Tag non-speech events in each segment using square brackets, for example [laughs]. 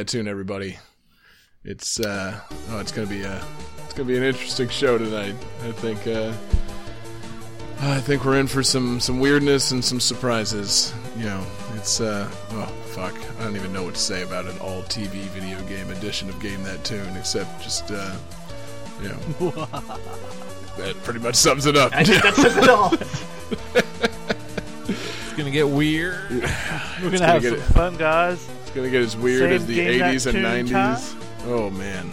That Tune, everybody. It's uh, oh, it's gonna be a, it's gonna be an interesting show tonight. I think, uh, I think we're in for some some weirdness and some surprises. You know, it's uh, oh fuck, I don't even know what to say about an all TV video game edition of Game That Tune, except just uh, you know, [laughs] that pretty much sums it up. I think that says it all. [laughs] It's gonna get weird. We're gonna gonna have some it. fun, guys. It's gonna get as weird Same as the 80s and 90s. time? Oh man,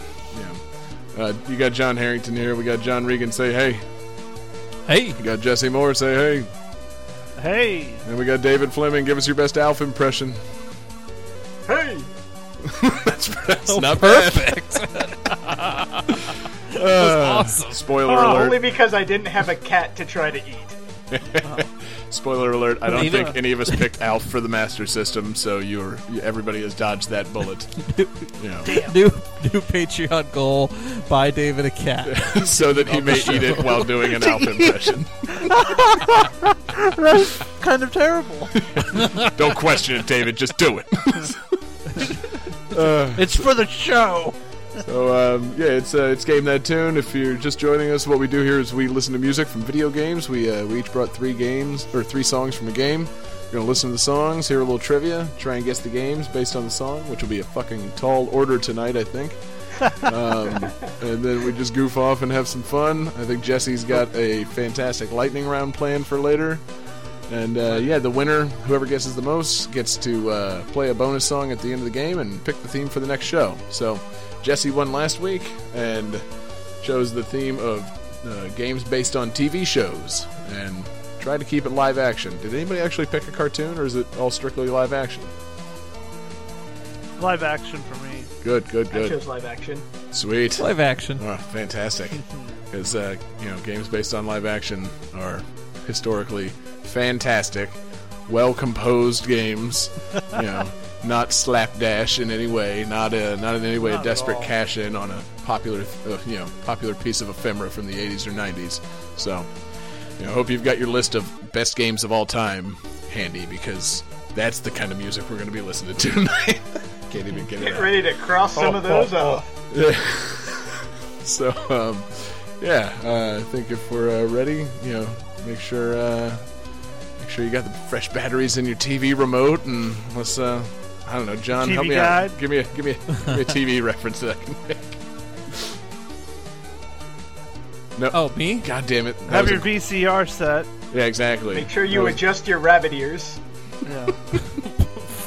yeah. Uh, you got John Harrington here. We got John Regan. Say hey. Hey, We got Jesse Moore. Say hey. Hey, And we got David Fleming. Give us your best Alf impression. hey, [laughs] that's that's oh, not bad. perfect. [laughs] Uh, awesome. Spoiler Oh, alert. only because I didn't have a cat to try to eat. [laughs] Spoiler alert. I don't Even- think any of us picked [laughs] Alf for the Master System, so you're everybody has dodged that bullet. [laughs] You know, new new Patreon goal: buy David a cat. [laughs] so that he may eat it while doing an Alf impression. that's kind of terrible. Don't question it, David. Just do it. uh, it's for the show. So um, yeah, it's uh, it's game that tune. If you're just joining us, what we do here is we listen to music from video games. We uh, we each brought three games or three songs from a game. We're gonna listen to the songs, hear a little trivia, try and guess the games based on the song, which will be a fucking tall order tonight, I think. [laughs] um, and then we just goof off and have some fun. I think Jesse's got a fantastic lightning round planned for later. And uh, yeah, the winner, whoever guesses the most, gets to uh, play a bonus song at the end of the game and pick the theme for the next show. So Jesse won last week and chose the theme of uh, games based on TV shows and tried to keep it live action. Did anybody actually pick a cartoon or is it all strictly live action? Live action for me. Good, good, good. I chose live action. Sweet. Live action. Oh, fantastic. [laughs] Because, uh, you know, games based on live action are historically fantastic, well composed games. you know, [laughs] not slapdash in any way, not a, not in any way Not a desperate cash in on a popular, uh, you know, popular piece of ephemera from the 80s or 90s. So, you know, hope you've got your list of best games of all time handy because that's the kind of music we're going to be listening to [laughs] tonight. Can't even get it Get ready to cross some of those off. [laughs] so um, yeah, uh, I think if we're uh, ready, you know, make sure uh, make sure you got the fresh batteries in your TV remote, and let's uh, I don't know, John, TV help me guide? out. Give me a give me a, [laughs] give me a TV reference that I can make. No, Oh, me? god damn it! That Have your a- VCR set. yeah, exactly. Make sure you was- adjust your rabbit ears. Yeah.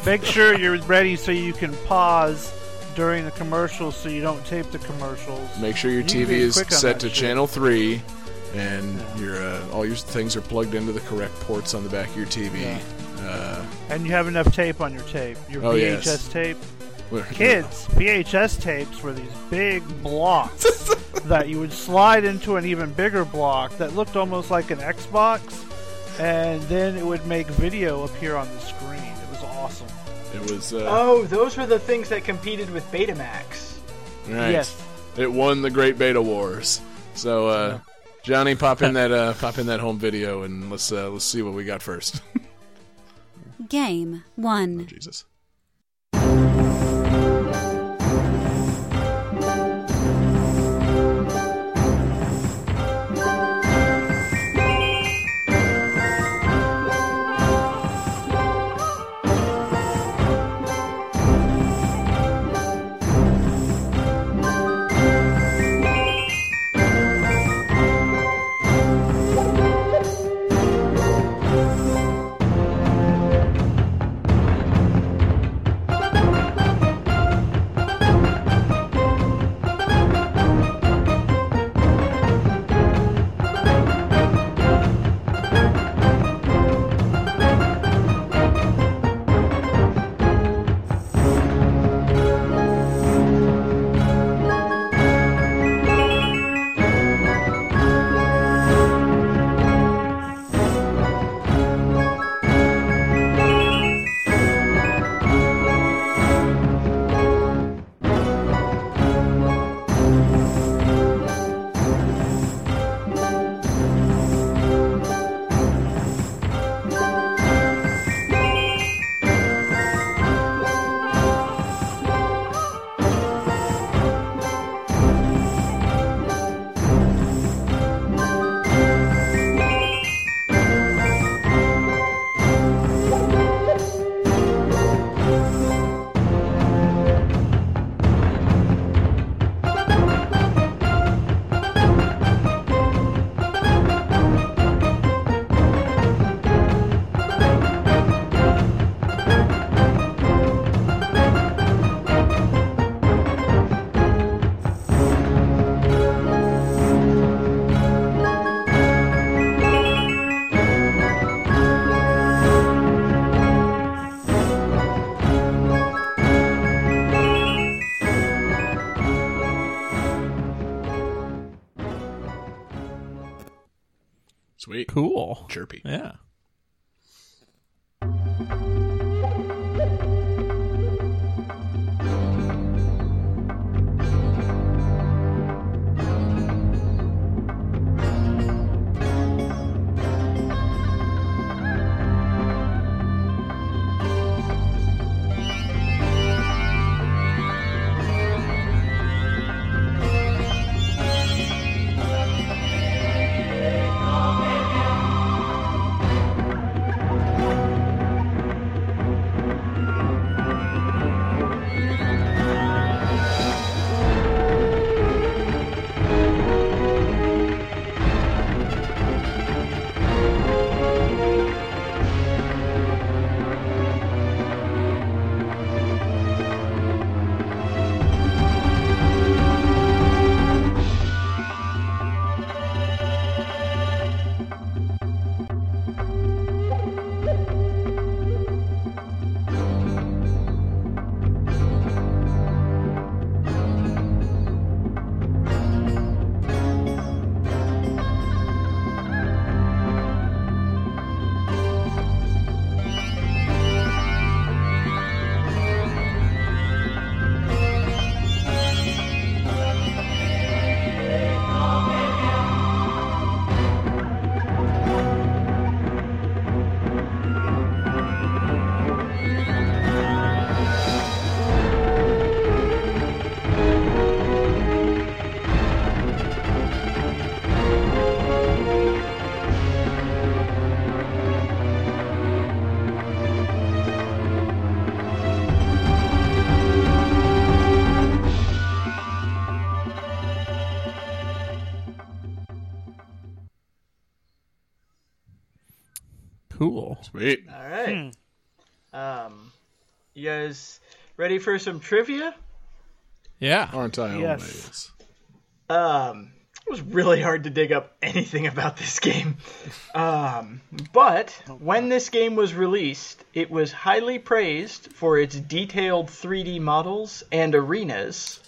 Make sure you're ready so you can pause during the commercials so you don't tape the commercials. Make sure your You TV is set to shit. channel three, and your uh, all your things are plugged into the correct ports on the back of your TV. Uh, And you have enough tape on your tape. Your Oh, VHS yes. tape. where- Kids, VHS tapes were these big blocks [laughs] that you would slide into an even bigger block that looked almost like an Xbox, and then it would make video appear on the screen. It was awesome. It was uh, Oh, those were the things that competed with Betamax. right. Yes. It won the Great Beta Wars. So uh, Johnny, pop in [laughs] that uh, pop in that home video, and let's uh, let's see what we got first. [laughs] Game 1. Jesus. Yeah. Ready for some trivia? Yeah. Aren't I Yes. always? Um, it was really hard to dig up anything about this game. Um, but when this game was released, it was highly praised for its detailed 3D models and arenas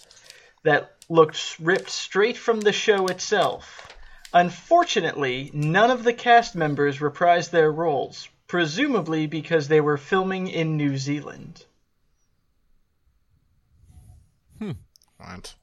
that looked ripped straight from the show itself. Unfortunately, none of the cast members reprised their roles, presumably because they were filming in New Zealand. What?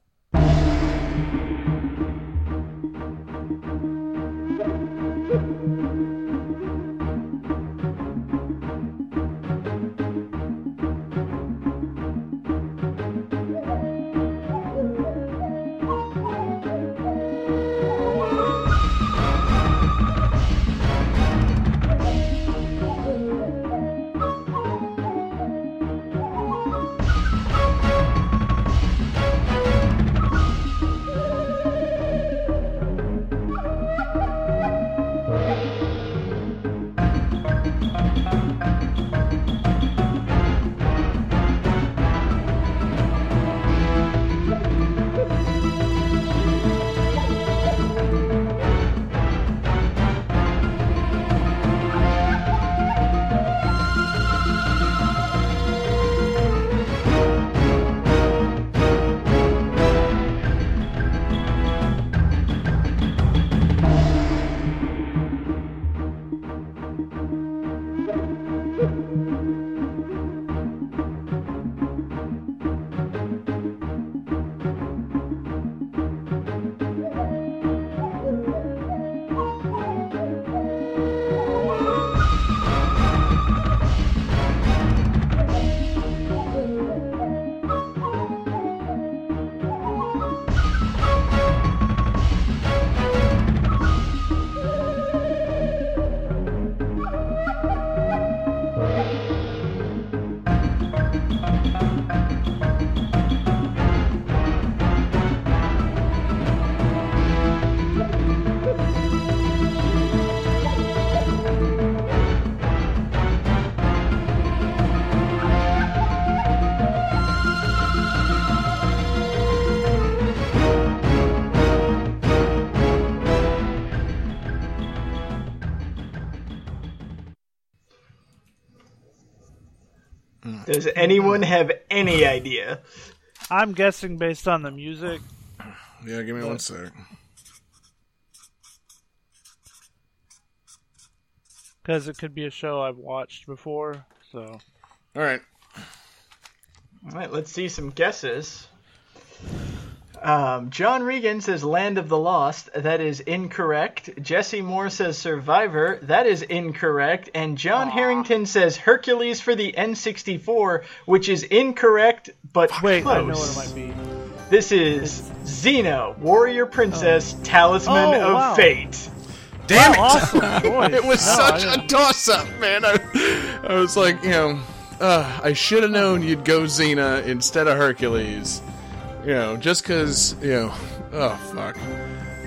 Does anyone have any idea? I'm guessing based on the music. Yeah, give me one sec. because it could be a show I've watched before. So All right. All right, let's see some guesses. Um, John Regan says Land of the Lost. That is incorrect. Jesse Moore says Survivor. That is incorrect. And John Harrington says Hercules for the N64, which is incorrect, but wait, close. I know what it might be. This is Xena, Warrior Princess, Talisman Oh, of wow. Fate. Damn it! Awesome. [laughs] It was No, such a didn't- toss up, man. I, I was like, you know, uh, I should have known you'd go Xena instead of Hercules. You know, just because, you know, oh, fuck.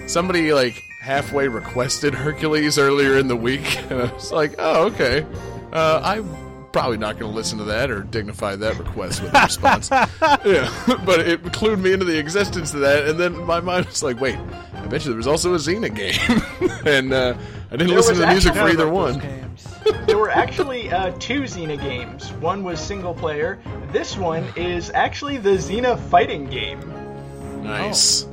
Somebody, like, halfway requested Hercules earlier in the week, [laughs] and I was like, oh, okay. Uh, I'm probably not going to listen to that or dignify that request with a response. [laughs] yeah, [laughs] but it clued me into the existence of that, and then my mind was like, wait, I bet you there was also a Xena game. and uh, I didn't There listen to the music for either one. games. There were actually uh, two Xena games. One was single player. This one is actually the Xena fighting game, Nice.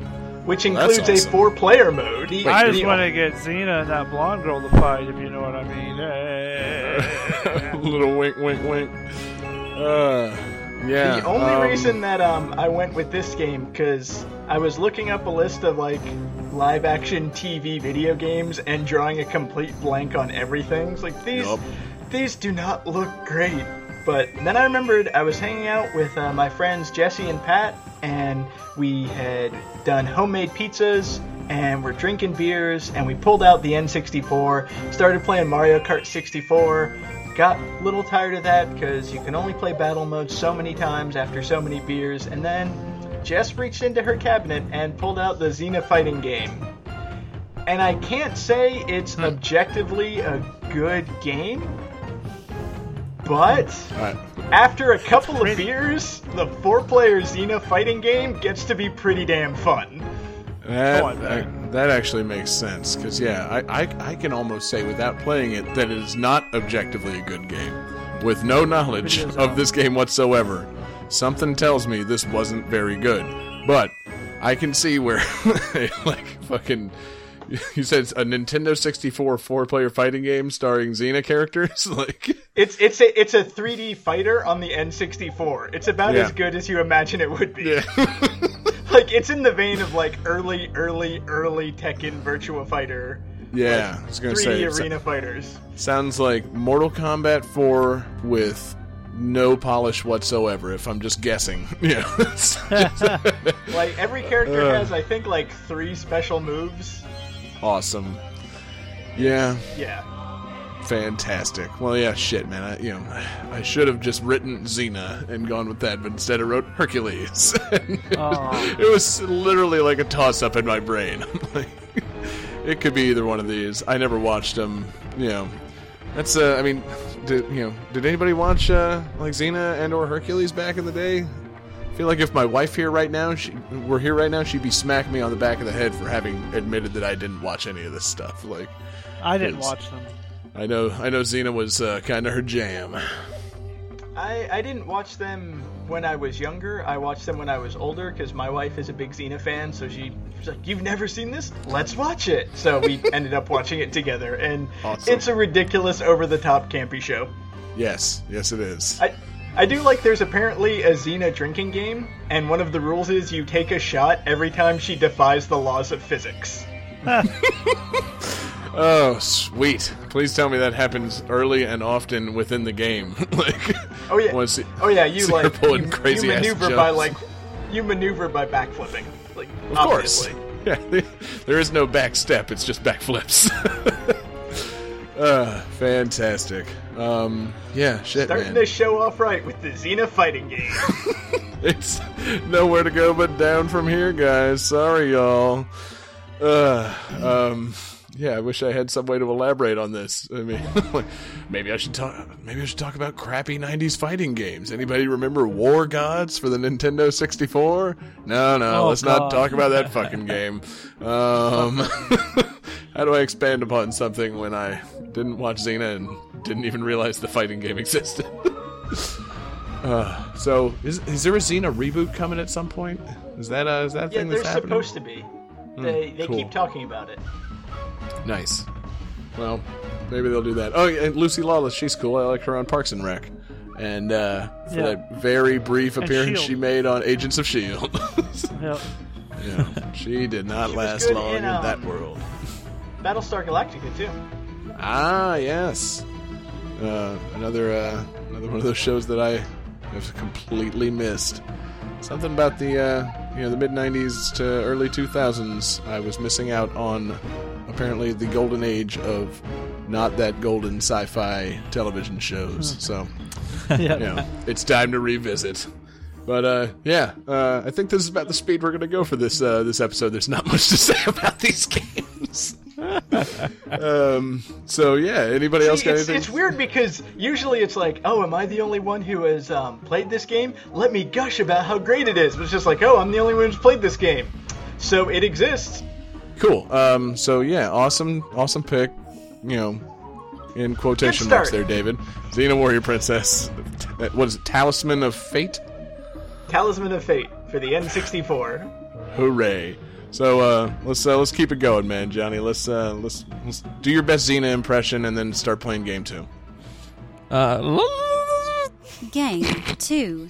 which Well, that's includes a four-player mode. The- I just want to get Xena and that blonde girl to fight, if you know what I mean. [laughs] Eh. Little wink, wink, wink. Uh, yeah. The only um, reason that um, I went with this game because I was looking up a list of like live action TV video games and drawing a complete blank on everything. It's like these Yup. these do not look great. But then I remembered I was hanging out with uh, my friends Jesse and Pat, and we had done homemade pizzas and we're drinking beers, and we pulled out the N64, started playing Mario Kart 64. Got a little tired of that because you can only play battle mode so many times after so many beers, and then Jess reached into her cabinet and pulled out the Xena fighting game. And I can't say it's objectively a good game, but All right. after a couple of beers, the four-player Xena fighting game gets to be pretty damn fun. That, I bet. that, that actually makes sense because yeah, I, I I can almost say without playing it that it is not objectively a good game. With no knowledge of this game whatsoever, something tells me this wasn't very good. But I can see where [laughs] like fucking. You said it's a Nintendo 64 four-player fighting game starring Xena characters. [laughs] like, It's it's a it's a 3D fighter on the N64. It's about Yeah. as good as you imagine it would be. yeah, [laughs] Like it's in the vein of like early, early, early Tekken Virtua Fighter. yeah. I was gonna 3D say, arena fighters. sounds like Mortal Kombat 4 with no polish whatsoever. If I'm just guessing, [laughs] yeah. [laughs] Like every character Ugh. has, I think, like three special moves. awesome. Yeah, Yeah. fantastic. Well, yeah, shit, man. I, you know, I should have just written Xena and gone with that, but instead I wrote Hercules. [laughs] It was literally like a toss-up in my brain. like, it could be either one of these. I never watched them. You know, that's. Uh, I mean, did you know? Did anybody watch uh, like Xena and or Hercules back in the day? I feel like if my wife here right now, she were here right now, she'd be smacking me on the back of the head for having admitted that I didn't watch any of this stuff. Like, I didn't watch them. I know, I know, Xena was uh, kind of her jam. I, I didn't watch them when I was younger. I watched them when I was older because my wife is a big Xena fan. So she was like, "You've never seen this? Let's watch it." So we [laughs] ended up watching it together, and Awesome. it's a ridiculous, over-the-top, campy show. Yes, yes, it is. I I do like there's apparently a Xena drinking game, and one of the rules is you take a shot every time she defies the laws of physics. [laughs] [laughs] Oh, sweet! Please tell me that happens early and often within the game. [laughs] like, Oh yeah. once oh yeah. You like pulling you, crazy you maneuver by like you maneuver by backflipping. Like Of course. obviously. Yeah, [laughs] there is no back step. It's just backflips. uh, [laughs] fantastic. Um, yeah, shit, Starting man. to show off right with the Xena fighting game. It's nowhere to go but down from here, guys. Sorry, y'all. Uh, um, yeah, I wish I had some way to elaborate on this. I mean, [laughs] [laughs] maybe I should talk. Maybe I should talk about crappy '90s fighting games. Anybody remember War Gods for the Nintendo 64? No, no. Oh, let's not talk about that [laughs] fucking game. Um, how do I expand upon something when I didn't watch Xena and didn't even realize the fighting game existed? Uh, so is is there a Xena reboot coming at some point? Is that uh, is that yeah, thing they're that's happening? supposed to be. They they cool. keep talking about it. Nice. Well, maybe they'll do that. Oh, yeah, and Lucy Lawless, she's cool. I like her on Parks and Rec. And uh, for Yeah. that very brief appearance she made on Agents of Shield, [laughs] Yep. E yeah, she did not was last long in, in um, that world. Battlestar Galactica too. Ah, yes. Uh, another uh, another one of those shows that I have completely missed. Something about the uh, you know the mid '90s to early 2000s. I was missing out on apparently the golden age of not that golden sci-fi television shows. So [laughs] Yeah. you know, it's time to revisit. But uh, yeah, uh, I think this is about the speed we're going to go for this uh, this episode. There's not [laughs] much to say about these games. [laughs] um, so yeah, anybody else See, got it's, anything? it's weird because usually it's like, oh, am I the only one who has um, played this game? Let me gush about how great it is. But it's just like, oh, I'm the only one who's played this game. So it exists. Cool. Um, so yeah, awesome, awesome pick. You know, in quotation marks there, David. Xena Warrior Princess. T- What is it? Talisman of Fate. Talisman of Fate for the N64. Hooray! So uh, let's uh, let's keep it going, man, Johnny. Let's uh, let's let's do your best Xena impression and then start playing game two. Uh, Game 2.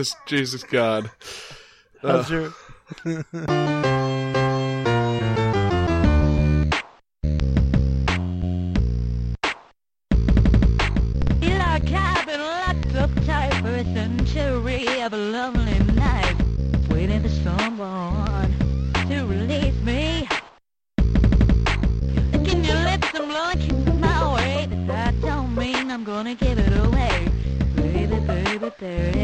Jesus, Jesus God! How's your Feel like having locked up tight for a century of a lonely night, waiting for someone to release me. Licking your lips, I'm blowing my way, that don't mean I'm gonna give it away, baby, baby, baby.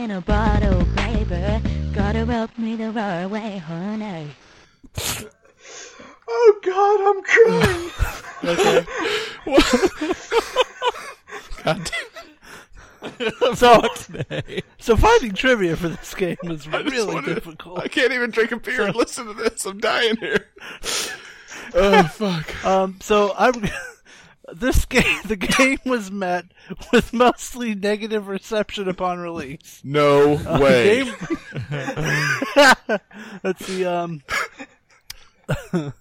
In a bottle, baby. Gotta help me the right way, honey. Oh God, I'm crying. God [laughs] so so finding trivia for this game was I just really wanna- difficult. I can't even drink a beer and listen to this. I'm dying here. Oh fuck! Um, so I'm this game. [laughs] The game was met with mostly negative reception upon release. No way. Game. [laughs] Let's see. Um, [laughs] Game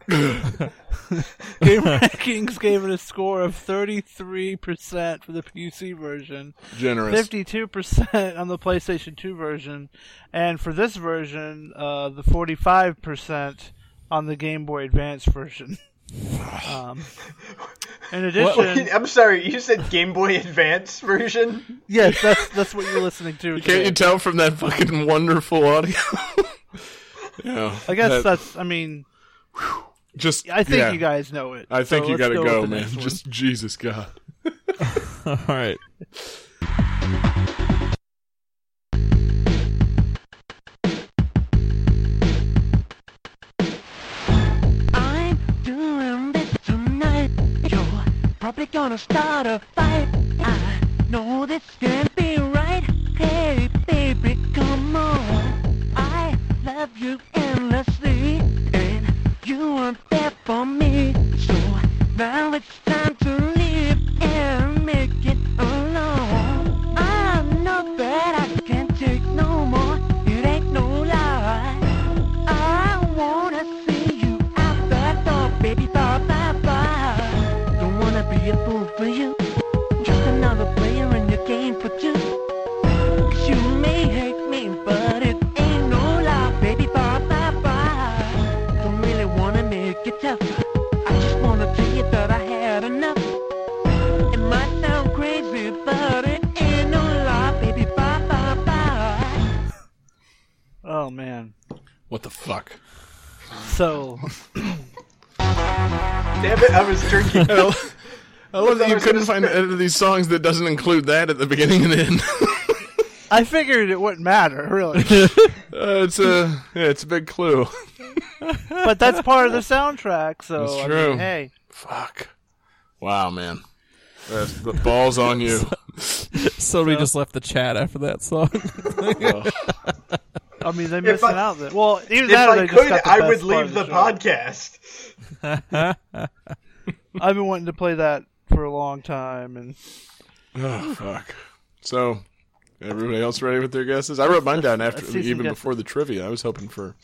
Rankings gave it a score of 33% for the PC version, Generous. 52% on the PlayStation 2 version, and for this version, uh, the 45% on the Game Boy Advance version. Um, [laughs] in addition, [laughs] I'm sorry, you said Game Boy Advance version? yes, that's that's what you're listening to. Can't today. you tell from that fucking wonderful audio? [laughs] yeah, I guess that- that's. I mean, just. I think yeah. you guys know it. I think so you gotta with go, man. Just Jesus God. all right. Gonna start a fight. I know this can't be right. Hey, baby, come on. I love you endlessly, and you weren't there for me. So now it's time to leave and make it alone. Oh man. What the fuck? So Damn it, I was drinking. [laughs] I love, I love that I you couldn't find say- any of these songs that doesn't include that at the beginning and end. [laughs] I figured it wouldn't matter, really. [laughs] Uh, it's a yeah, it's a big clue. but that's part of the soundtrack, so That's I true. mean, hey. Fuck. Wow, man. That's, the balls on you. Somebody just left the chat after that song. I mean, they're missing I- out. That, well, either If that I they just could, got the I best would leave of the podcast. [laughs] I've been wanting to play that for a long time, and Oh fuck. So, everybody else ready with their guesses? I wrote mine down after Let's see some even guesses. before the trivia. I was hoping for.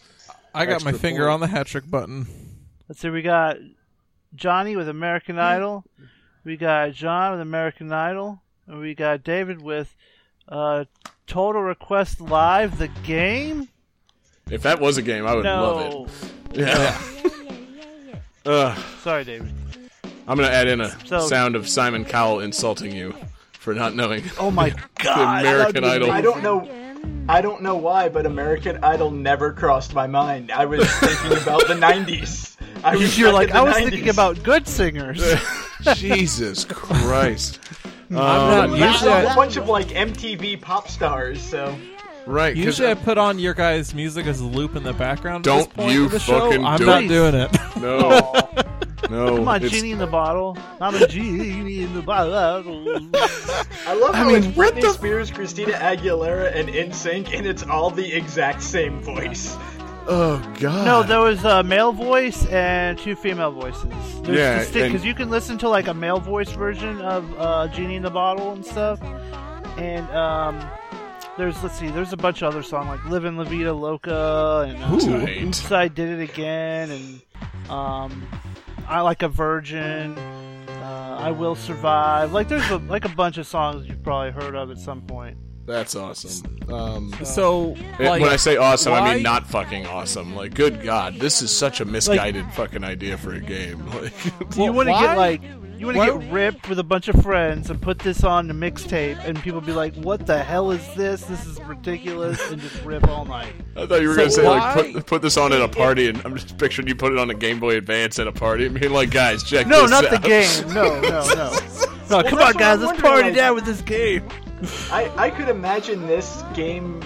I got my finger point. on the hat trick button. let's see. We got Johnny with American Idol. We got John with American Idol, and we got David with uh, Total Request Live, the game. If that was a game, I would love No, it. [laughs] Yeah. Ugh. sorry, David. I'm gonna add in a So- sound of Simon Cowell insulting you for not knowing [laughs] Oh my God! the American that be Idol. I don't know. I don't know why, but American Idol never crossed my mind. I was [laughs] thinking about the '90s. I was You're like, I was 90s. thinking about good singers. Jesus Christ. I'm not um, usually. a I, bunch of like MTV pop stars, so Right. 'cause usually I put on your guys' music as a loop in the background. Don't this point you of the show. fucking I'm do not it. doing it. [laughs] no, [laughs] no. Come on, it's- genie in the bottle. Not a genie in the bottle. I love how mean, it's Britney the- Spears, Christina Aguilera, and NSYNC, and it's all the exact same voice. Oh God. No, there was a male voice and two female voices. There's Yeah, distinct and- because you can listen to like a male voice version of uh, Genie in the Bottle and stuff. And um, there's let's see, there's a bunch of other songs like "Livin' La Vida Loca" and uh, Tight. "Oops, I Did It Again" and um, "I Like a Virgin." Uh, I will survive. Like there's a, like a bunch of songs you've probably heard of at some point. That's awesome. Um, So, it- like, when I say awesome, I mean not fucking awesome. Like, good God, this is such a misguided fucking idea for a game. [laughs] Like, you want to get like you want to get ripped with a bunch of friends and put this on the mixtape, and people be like, "What the hell is this? This is ridiculous!" and just rip all night. I thought you were So gonna say why- like put put this on at a party, and I'm just picturing you put it on a Game Boy Advance at a party, and being like, guys, check No, this not out. the game. No, no, no. [laughs] No, come on, guys, let's party like- down with this game. I, I could imagine this game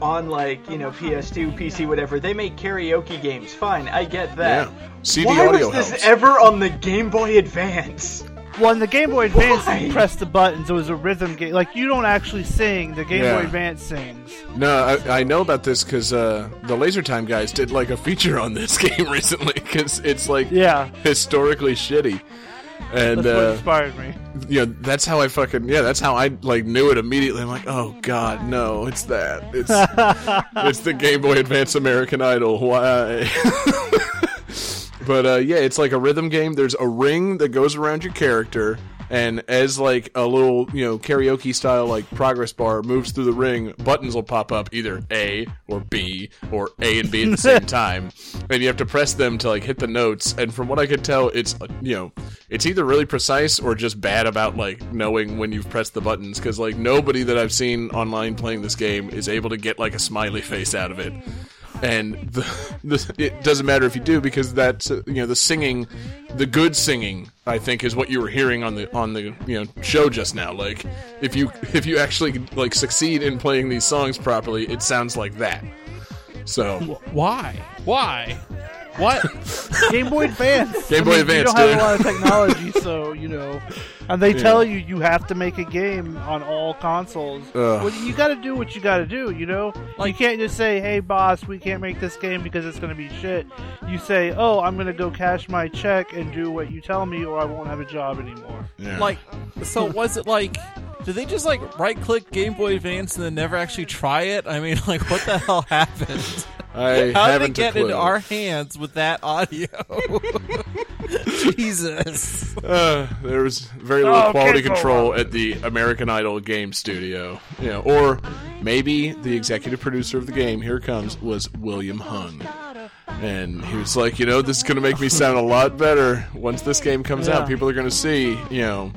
on like you know PS2, PC, whatever. They make karaoke games. Fine, I get that. Yeah. CD Why audio was this helps. ever on the Game Boy Advance? Well, in the Game Boy Advance, Why? you press the buttons. It was a rhythm game. Like you don't actually sing. The Game Yeah. Boy Advance sings. No, I, I know about this because uh, the Laser Time guys did like a feature on this [laughs] game recently because it's like Yeah, historically shitty. And that's what uh, inspired me. you know, that's how I fucking yeah, that's how I like knew it immediately. I'm like, oh god, no, it's that. It's [laughs] it's the Game Boy Advance American Idol. Why? [laughs] but uh, yeah, it's like a rhythm game. There's a ring that goes around your character, and as like a little you know karaoke style like progress bar moves through the ring, buttons will pop up either A or B or A and B at the same [laughs] time, and you have to press them to like hit the notes. And from what I could tell, it's you know it's either really precise or just bad about like knowing when you've pressed the buttons. Because like nobody that I've seen online playing this game is able to get like a smiley face out of it and the, [laughs] the, it doesn't matter if you do because that's uh, you know the singing the good singing i think is what you were hearing on the on the you know show just now like if you if you actually like succeed in playing these songs properly it sounds like that so Why? Why? What? [laughs] Game Boy Advance. Game I Boy mean, Advance, You don't have a lot of technology, so you know. And they Yeah. tell you you have to make a game on all consoles. Ugh. Well, you got to do what you got to do. You know, you can't just say, "Hey, boss, we can't make this game because it's going to be shit." You say, "Oh, I'm going to go cash my check and do what you tell me, or I won't have a job anymore." Yeah. Like, so was it like? Did they just like right click Game Boy Advance and then never actually try it? I mean, like, what the hell happened? [laughs] I How did it get a into our hands with that audio? [laughs] Jesus. Uh, there was very little Oh, quality control at the American Idol game studio. You know, or maybe the executive producer of the game, here comes, was William Hung. And he was like, you know, this is going to make me sound a lot better once this game comes out. People are going to see, you know,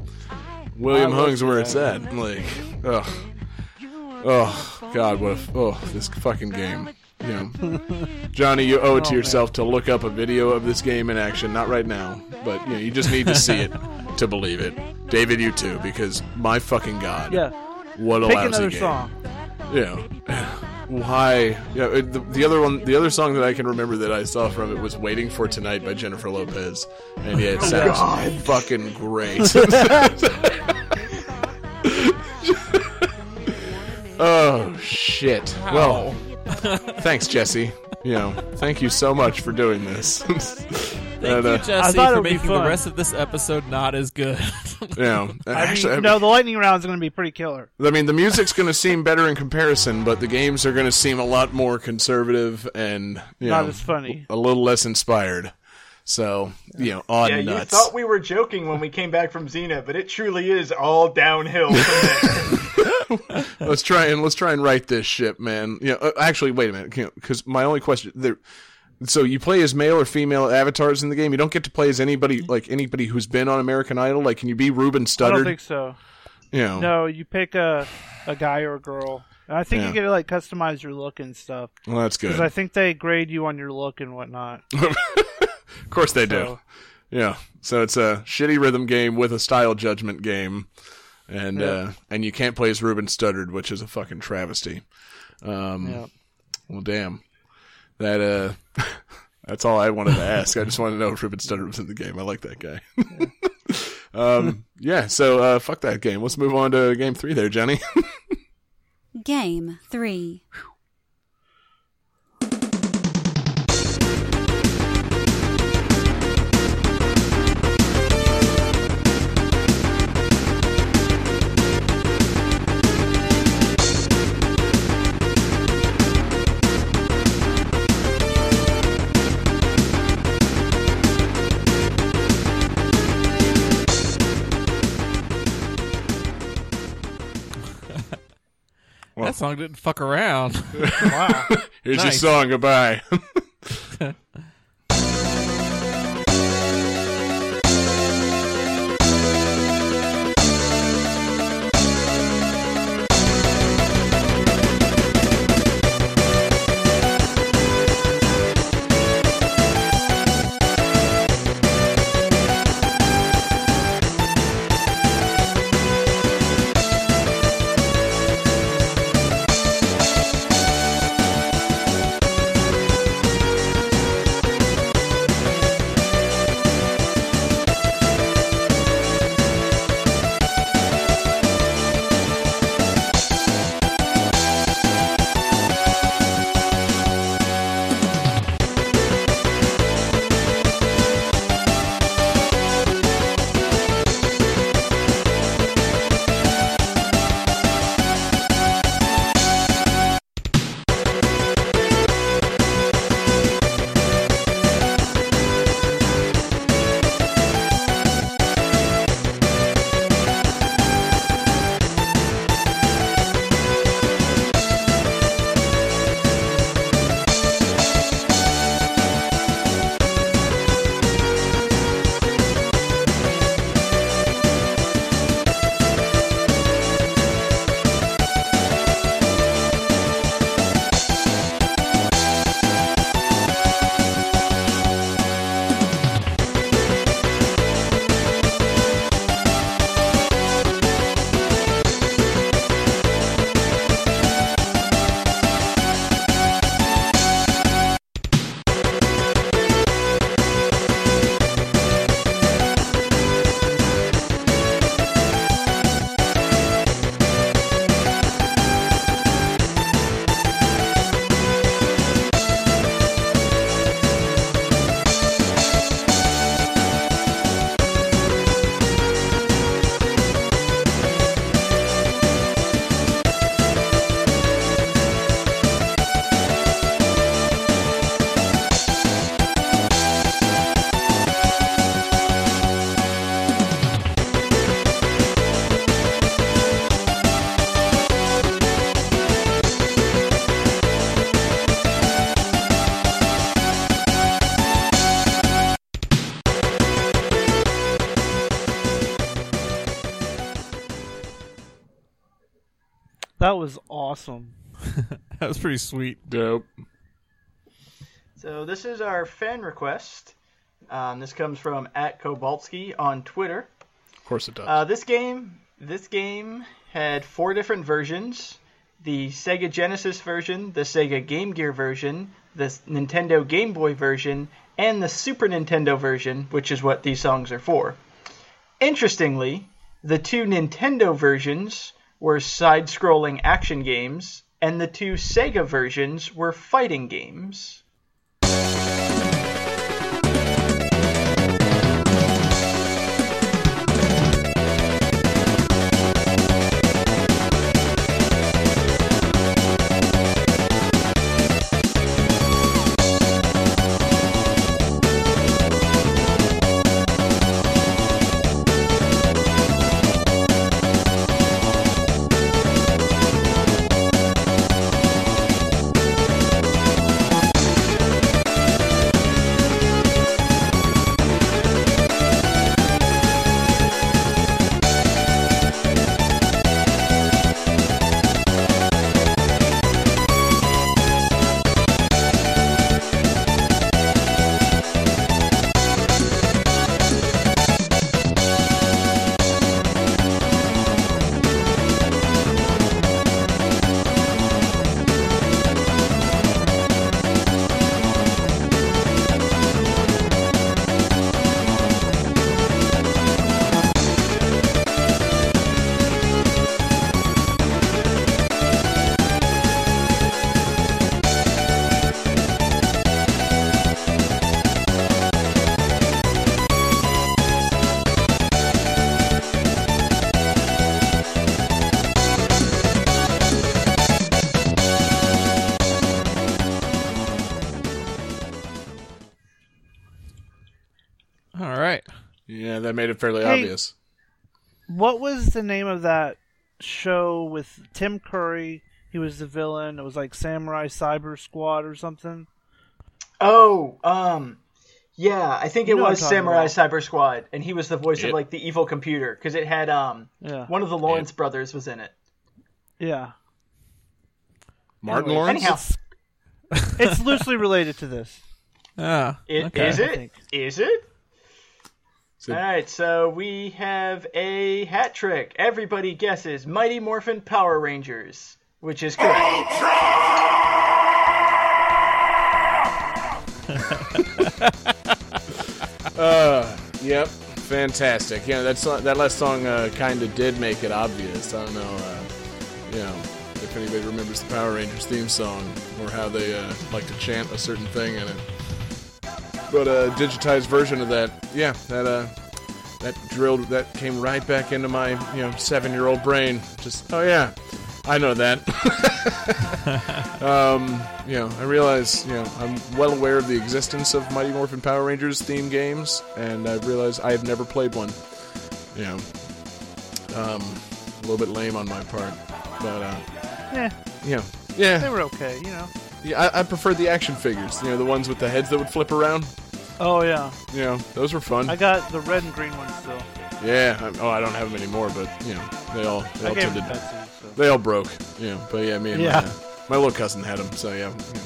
William Hung's where it's at. [laughs] Like, ugh. Oh, God, what if, oh, this fucking game. You know, Johnny, you owe it to Oh, yourself to look up a video of this game in action. Not right now, but you know, you just need to see it to believe it. David, you too, because my fucking god, Yeah. what a Pick lousy another game. song. Yeah, [laughs] why? Yeah, the, the other one, the other song that I can remember that I saw from it was "Waiting for Tonight" by Jennifer Lopez, and yeah, it oh sounds God. fucking great. [laughs] [laughs] oh shit! Well, thanks, Jesse. You know, thank you so much for doing this. [laughs] Thank [laughs] And, you, uh, Jesse, thought for making the rest of this episode not as good. [laughs] yeah, know, I actually, mean, no, the lightning round is going to be pretty killer. I mean, the music's going to seem better in comparison, but the games are going to seem a lot more conservative and you Not know, as funny. a little less inspired. So, you know, on Yeah, you thought we were joking when we came back from Xena, but it truly is all downhill from there. [laughs] let's try and let's try and write this ship, man. You know, uh, actually, wait a minute, because my only question there. So you play as male or female avatars in the game. You don't get to play as anybody like anybody who's been on American Idol. Like, can you be Ruben I don't Studdard? think so. you know, No, you pick a a guy or a girl. And I think Yeah. you get to like customize your look and stuff. well, that's good. Because I think they grade you on your look and whatnot. [laughs] Of course they do. Yeah. So it's a shitty rhythm game with a style judgment game, and uh, and you can't play as Ruben Studdard, which is a fucking travesty. Um, Yeah. Well, damn. That uh, [laughs] that's all I wanted to ask. I just wanted to know if Ruben Studdard was in the game. I like that guy. [laughs] um, yeah. So uh, fuck that game. Let's move on to game three, there, Johnny. [laughs] Game 3. that song didn't fuck around. [laughs] Wow. [laughs] Here's Nice. your song. Goodbye. [laughs] was awesome. [laughs] That was pretty sweet. Dope. So this is our fan request. Um, this comes from at Kobaltsky on Twitter. Of course it does. Uh, this game, this game had four different versions: the Sega Genesis version, the Sega Game Gear version, the Nintendo Game Boy version, and the Super Nintendo version, which is what these songs are for. Interestingly, the two Nintendo versions were side-scrolling action games, and the two Sega versions were fighting games. Yeah, that made it fairly Hey. obvious. What was the name of that show with Tim Curry? He was the villain. It was like Samurai Cyber Squad or something. Oh, um, yeah, I think it You know was Samurai about. Cyber Squad, and he was the voice It- of like the evil computer because it had um Yeah. one of the Lawrence brothers was in it. Yeah. Martin Anyway, Lawrence? Anyhow, It's loosely related to this. Ah, it, okay. is I it? think. Is it? All right, so we have a hat trick. Everybody guesses Mighty Morphin Power Rangers, which is correct. [laughs] Uh, yep, fantastic. Yeah, that song, that last song uh, kind of did make it obvious. I don't know, uh, you know, if anybody remembers the Power Rangers theme song or how they uh, like to chant a certain thing in it. But a digitized version of that, yeah, that uh, that drilled that came right back into my you know seven year old brain. Just oh yeah, I know that. [laughs] um, you know, I realize you know I'm well aware of the existence of Mighty Morphin Power Rangers theme games, and I realize I have never played one. You know, um, a little bit lame on my part, but uh, Eh, you know, they were okay, you know. yeah I, I prefer the action figures. You know, the ones with the heads that would flip around. Oh yeah, You know, those were fun. I got the red and green ones still. Yeah. I, oh, I don't have them anymore, but you know, they all they I all tended. to Betsy. So. They all broke. You know, but yeah, me and Yeah. my, uh, my little cousin had them, so yeah, you know,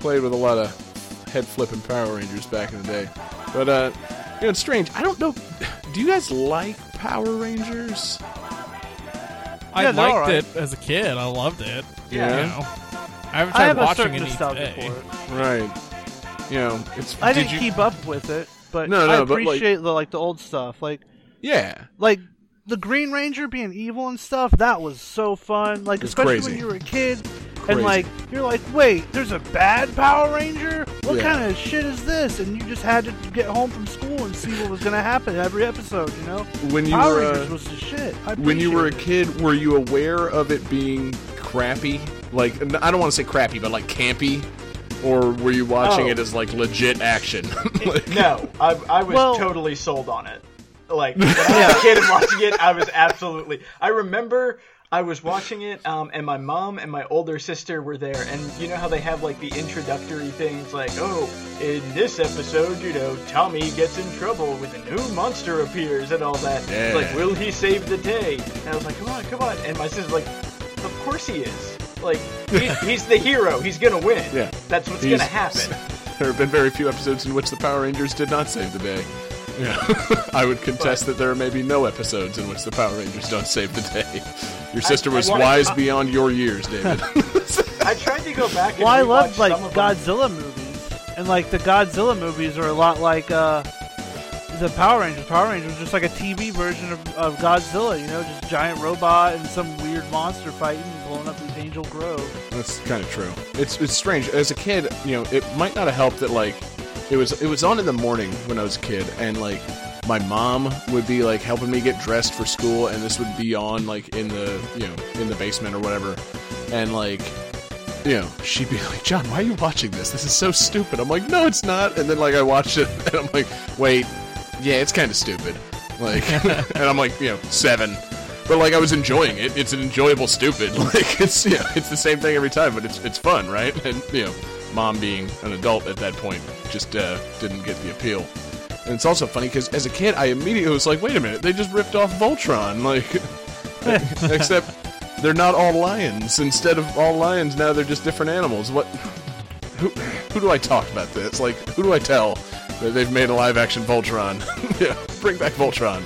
played with a lot of head flipping Power Rangers back in the day. But uh, you know, it's strange. I don't know. Do you guys like Power Rangers? I Yeah, liked alright. it as a kid. I loved it. Yeah. You know, I haven't I tried have a watching certain any nostalgia today. for it. Right. You know, it's. I did didn't you, keep up with it, but No, I no, but, like- appreciate the like the old stuff. Like Yeah. like the Green Ranger being evil and stuff. That was so fun. Like It's especially crazy. when you were a kid. Crazy. And like you're like, wait, there's a bad Power Ranger? What Yeah. kind of shit is this? And you just had to get home from school and see what was gonna happen every episode. You know, When you Power were uh, Rangers was the shit. I when you were a appreciate it. kid, were you aware of it being crappy? Like, I don't want to say crappy, but like campy, or were you watching Oh. it as like legit action? [laughs] like, No, I, I was Well- totally sold on it. Like [laughs] when I was a kid and [laughs] watching it, I was absolutely. I remember I was watching it, um, and my mom and my older sister were there, and you know how they have like the introductory things, like, oh, in this episode, you know, Tommy gets in trouble with a new monster appears and all that. Yeah. Like, will he save the day? And I was like, come on, come on, and my sister's like. Of course he is. Like he's, [laughs] he's the hero. He's gonna win. Yeah. That's what's He's- gonna happen. [laughs] There have been very few episodes in which the Power Rangers did not save the day. Yeah, [laughs] I would contest that there are maybe no episodes in which the Power Rangers don't save the day. Your sister I was wanna- wise I- beyond your years, David. [laughs] I tried to go back and Well, I rewatch love like some of them. Godzilla movies, and like the Godzilla movies are a lot like uh, the Power Rangers. Power Rangers was just like a TV version of, of Godzilla. You know, just giant robot and some weird monster fighting and blowing up this Angel Grove. That's kind of true. It's it's strange. As a kid, you know, it might not have helped that like it was it was on in the morning when I was a kid, and like my mom would be like helping me get dressed for school, and this would be on like in the you know in the basement or whatever, and like. You know, she'd be [laughs] like, "John, why are you watching this? This is so stupid." I'm like, "No, it's not." And then like I watched it, [laughs] and I'm like, "Wait, yeah, it's kind of stupid." Like, [laughs] and I'm like, you know, seven, but like I was enjoying it. It's an enjoyable stupid. Like it's know, it's the same thing every time, but it's it's fun, right? And you know, mom being an adult at that point just uh, didn't get the appeal. And it's also funny because as a kid, I immediately was like, wait a minute, they just ripped off Voltron, [laughs] like, [laughs] except they're not all lions. Instead of all lions, now they're just different animals. What? Who, who do I talk about this? Like, who do I tell that they've made a live action Voltron? [laughs] yeah, bring back Voltron.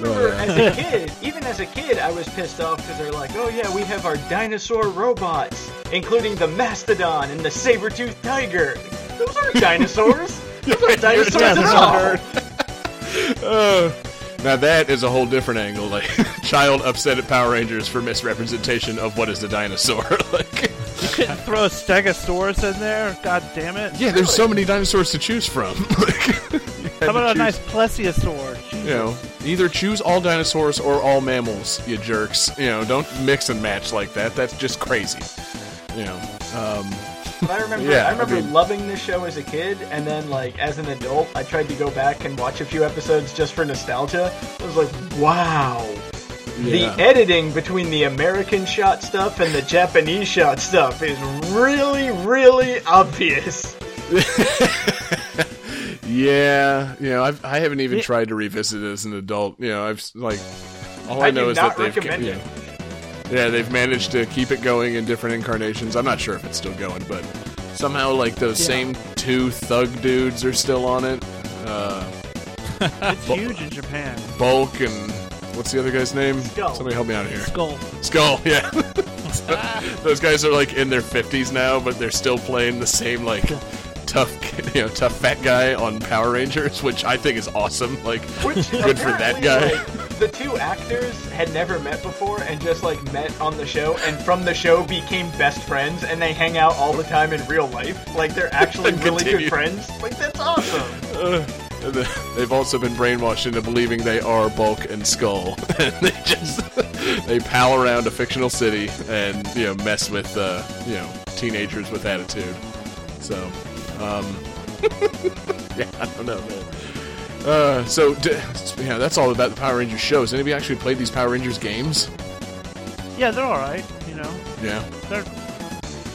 Well, I remember yeah. as a kid, even as a kid, I was pissed off because they're like, oh yeah, we have our dinosaur robots, including the mastodon and the saber-toothed tiger. Those aren't [laughs] dinosaurs. Those aren't dinosaurs at they're all. not. Uh, now that is a whole different angle. Like, [laughs] child upset at Power Rangers for misrepresentation of what is a dinosaur. [laughs] like, You couldn't throw a Stegosaurus in there. God damn it! yeah, there's so many dinosaurs to choose from. like, How about to a choose- nice Plesiosaur? You know, either choose all dinosaurs or all mammals, you jerks. You know, don't mix and match like that. That's just crazy. You know, um, I remember, Yeah, I I mean- loving this show as a kid, and then like as an adult, I tried to go back and watch a few episodes just for nostalgia. I was like, wow. Yeah. The editing between the American shot stuff and the Japanese shot stuff is really, really obvious. [laughs] yeah, you know, I've, I haven't even Yeah. tried to revisit it as an adult. You know, I've like all I, I know is that they've recommend you know, yeah they've managed to keep it going in different incarnations. I'm not sure if it's still going, but somehow like those Yeah. same two thug dudes are still on it. Uh, It's huge in Japan. Bulk and what's the other guy's name? Skull. Somebody help me out here. Skull. Skull, [laughs] yeah. [laughs] Those guys are like in their fifties now, but they're still playing the same like tough, [laughs] you know, tough fat guy on Power Rangers, which I think is awesome. Like, [laughs] Which [laughs] good for that guy. like, the two actors had never met before and just like met on the show, and from the show became best friends, and they hang out all the time in real life. Like they're actually really good friends. Like that's awesome. Uh, they've also been brainwashed into believing they are Bulk and Skull, and they just they pal around a fictional city and you know mess with uh, you know teenagers with attitude. So, um, [laughs] yeah, I don't know, man. Uh, so d- yeah, that's all about the Power Rangers shows. Anybody actually played these Power Rangers games? Yeah, they're all right. You know, Yeah. they're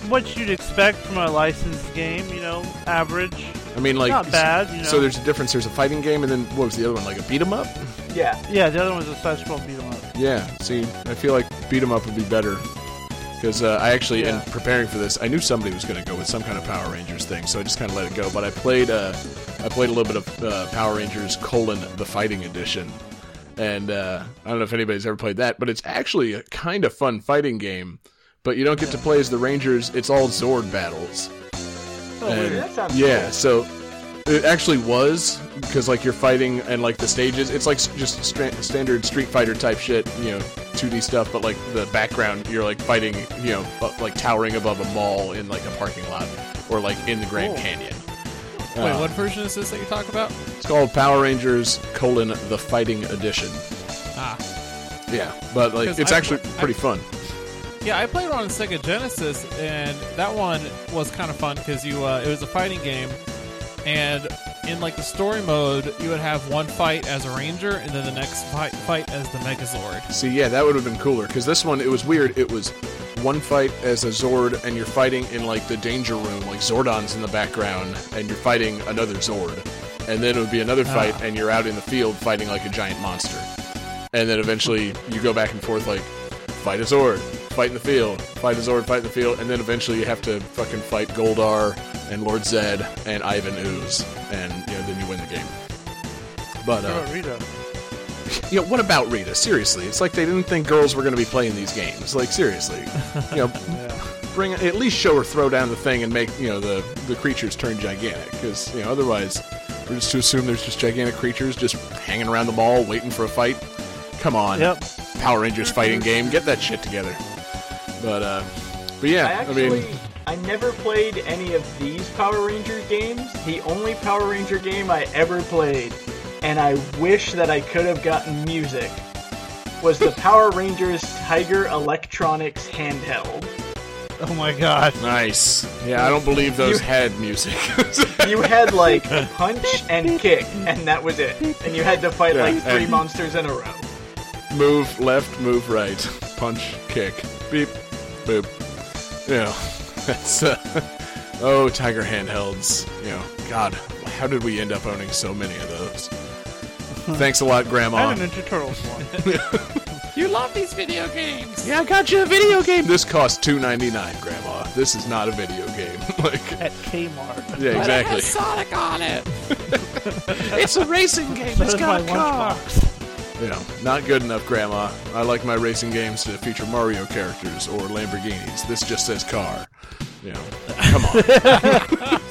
what you'd expect from a licensed game. You know, average. I mean, like, Not bad, you know. So there's a difference. There's a fighting game, and then what was the other one? Like a beat 'em up? Yeah. Yeah, the other one was a side scroll beat 'em up. Yeah, see, I feel like beat 'em up would be better. Because uh, I actually, in preparing for this, I knew somebody was going to go with some kind of Power Rangers thing, so I just kind of let it go. But I played, uh, I played a little bit of uh, Power Rangers colon the Fighting Edition, and uh, I don't know if anybody's ever played that, but it's actually a kind of fun fighting game. But you don't get to play as the Rangers; it's all Zord battles. Oh, And- sounds yeah, cool. so it actually was because like you're fighting and like the stages, it's like just stra- standard Street Fighter type shit, you know, 2D stuff. But like the background, you're like fighting, you know, like towering above a mall in like a parking lot or like in the Grand. Canyon. Wait, Uh, what version is this that you talk about? It's called Power Rangers colon the Fighting Edition. Ah, Yeah, but like 'Cause it's I- actually I- pretty fun. yeah, I played one on Sega Genesis, and that one was kind of fun because you uh, it was a fighting game, and in like the story mode, you would have one fight as a ranger, and then the next fight fight as the Megazord. See, yeah, that would have been cooler because this one it was weird. It was one fight as a Zord, and you're fighting in like the danger room, like Zordon's in the background, and you're fighting another Zord, and then it would be another ah. fight, and you're out in the field fighting like a giant monster, and then eventually you go back and forth like fight a Zord, fight in the field, fight a Zord, fight in the field, and then eventually you have to fucking fight Goldar and Lord Zedd and Ivan Ooze, and you know then you win the game. But uh, Oh, Rita. you know, what about Rita? Seriously, it's like they didn't think girls were going to be playing these games. Like seriously, you know, [laughs] bring at least show her throw down the thing and make you know the the creatures turn gigantic because you know otherwise we're just to assume there's just gigantic creatures just hanging around the mall waiting for a fight. Come on, Yep. Power Rangers fighting game, get that shit together. But uh, but yeah, I, actually, mean, I never played any of these Power Ranger games. The only Power Ranger game I ever played, and I wish that I could have gotten music, was the [laughs] Power Rangers Tiger Electronics handheld. Oh my god. nice. Yeah, I don't believe those You- had music. [laughs] You had like punch and kick, and that was it. And you had to fight Yeah, like three monsters in a row. move left, move right, punch, kick, beep, boop. You know, [laughs] that's uh, [laughs] oh Tiger handhelds. You know, God, how did we end up owning so many of those? [laughs] Thanks a lot, I Grandma. had a Ninja Turtles one. You love these video games. Yeah, I got you a video game. This cost two ninety nine, Grandma. This is not a video game. like, at Kmart. yeah, But it exactly. has Sonic on it. It's a racing game. So does my lunchbox. You know, not good enough, Grandma. I like my racing games to feature Mario characters or Lamborghinis. This just says car. You know, come on.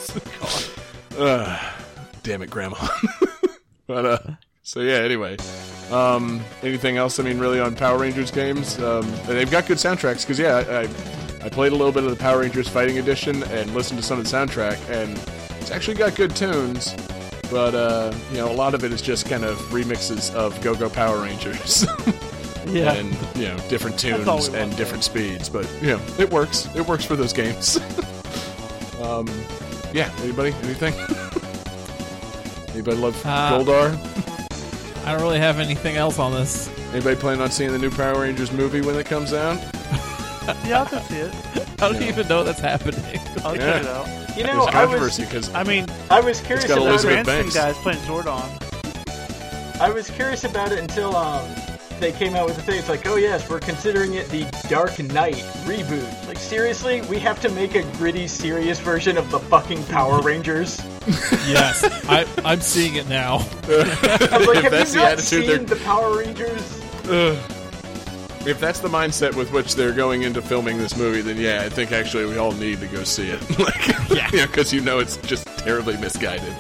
[laughs] Ugh, damn it, Grandma. [laughs] but uh, so yeah. Anyway, um, anything else? I mean, really on Power Rangers games, um, they've got good soundtracks. Because yeah, I, I I played a little bit of the Power Rangers Fighting Edition and listened to some of the soundtrack, and it's actually got good tunes. But uh, you know, a lot of it is just kind of remixes of Go Go Power Rangers. [laughs] Yeah. and you know different tunes and want. different speeds. But you know, it works. It works for those games. [laughs] um, yeah. Anybody? Anything? [laughs] Anybody love Uh, Goldar? I don't really have anything else on this. Anybody planning on seeing the new Power Rangers movie when it comes out? Yeah, I can see it. I don't even know that's happening. I'll Yeah. check it out. You know, There's I was controversy because I mean, I was curious about Elizabeth it. Banks. guys playing Zordon. I was curious about it until um, they came out with the thing. It's like, oh yes, we're considering it the Dark Knight reboot. Like seriously, we have to make a gritty, serious version of the fucking Power Rangers. [laughs] yes, I, I'm seeing it now. [laughs] I was like, have that's you the not attitude seen they're- the Power Rangers? If that's the mindset with which they're going into filming this movie, then yeah, I think actually we all need to go see it. [laughs] like, yeah, [laughs] because you know it's just terribly misguided.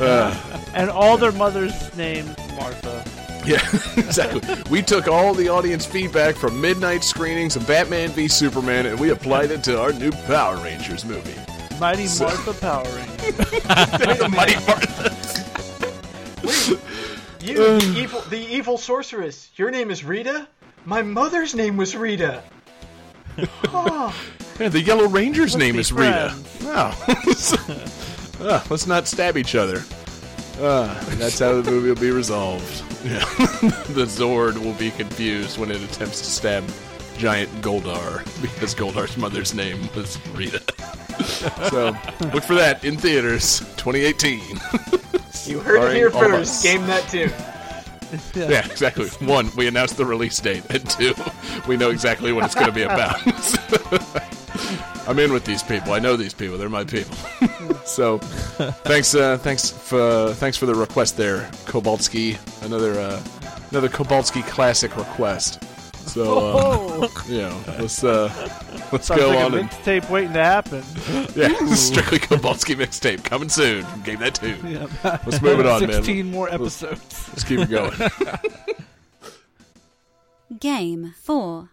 Uh, And all their mothers named Martha. Yeah, [laughs] exactly. we took all the audience feedback from midnight screenings of Batman v Superman and we applied it to our new Power Rangers movie. Mighty So- Martha Power Ranger. Mighty Martha. Wait, You, the evil, the evil sorceress. Your name is Rita. My mother's name was Rita. [laughs] Oh, Yeah, the Yellow Ranger's name be is Rita. friends. No. [laughs] Ah, let's not stab each other. Uh, that's how the movie will be resolved. Yeah. [laughs] the Zord will be confused when it attempts to stab giant Goldar because Goldar's mother's name was Rita. so look for that in theaters 2018. you heard it here first. Game that tune. [laughs] Yeah, exactly. One, we announced the release date, and two, we know exactly what it's going to be about. [laughs] I'm in with these people. I know these people. They're my people. [laughs] so, thanks, uh, thanks for thanks for the request there, Kobaltsky. Another uh, another Kobaltsky classic request. So, uh, you know, let's uh, let's sounds go like on a and mixtape waiting to happen. [laughs] yeah, [laughs] strictly Kobaltsky mixtape coming soon. from Game that too. Yeah. Let's move it on, man. [laughs] Sixteen more episodes. Let's keep it going. Game 4.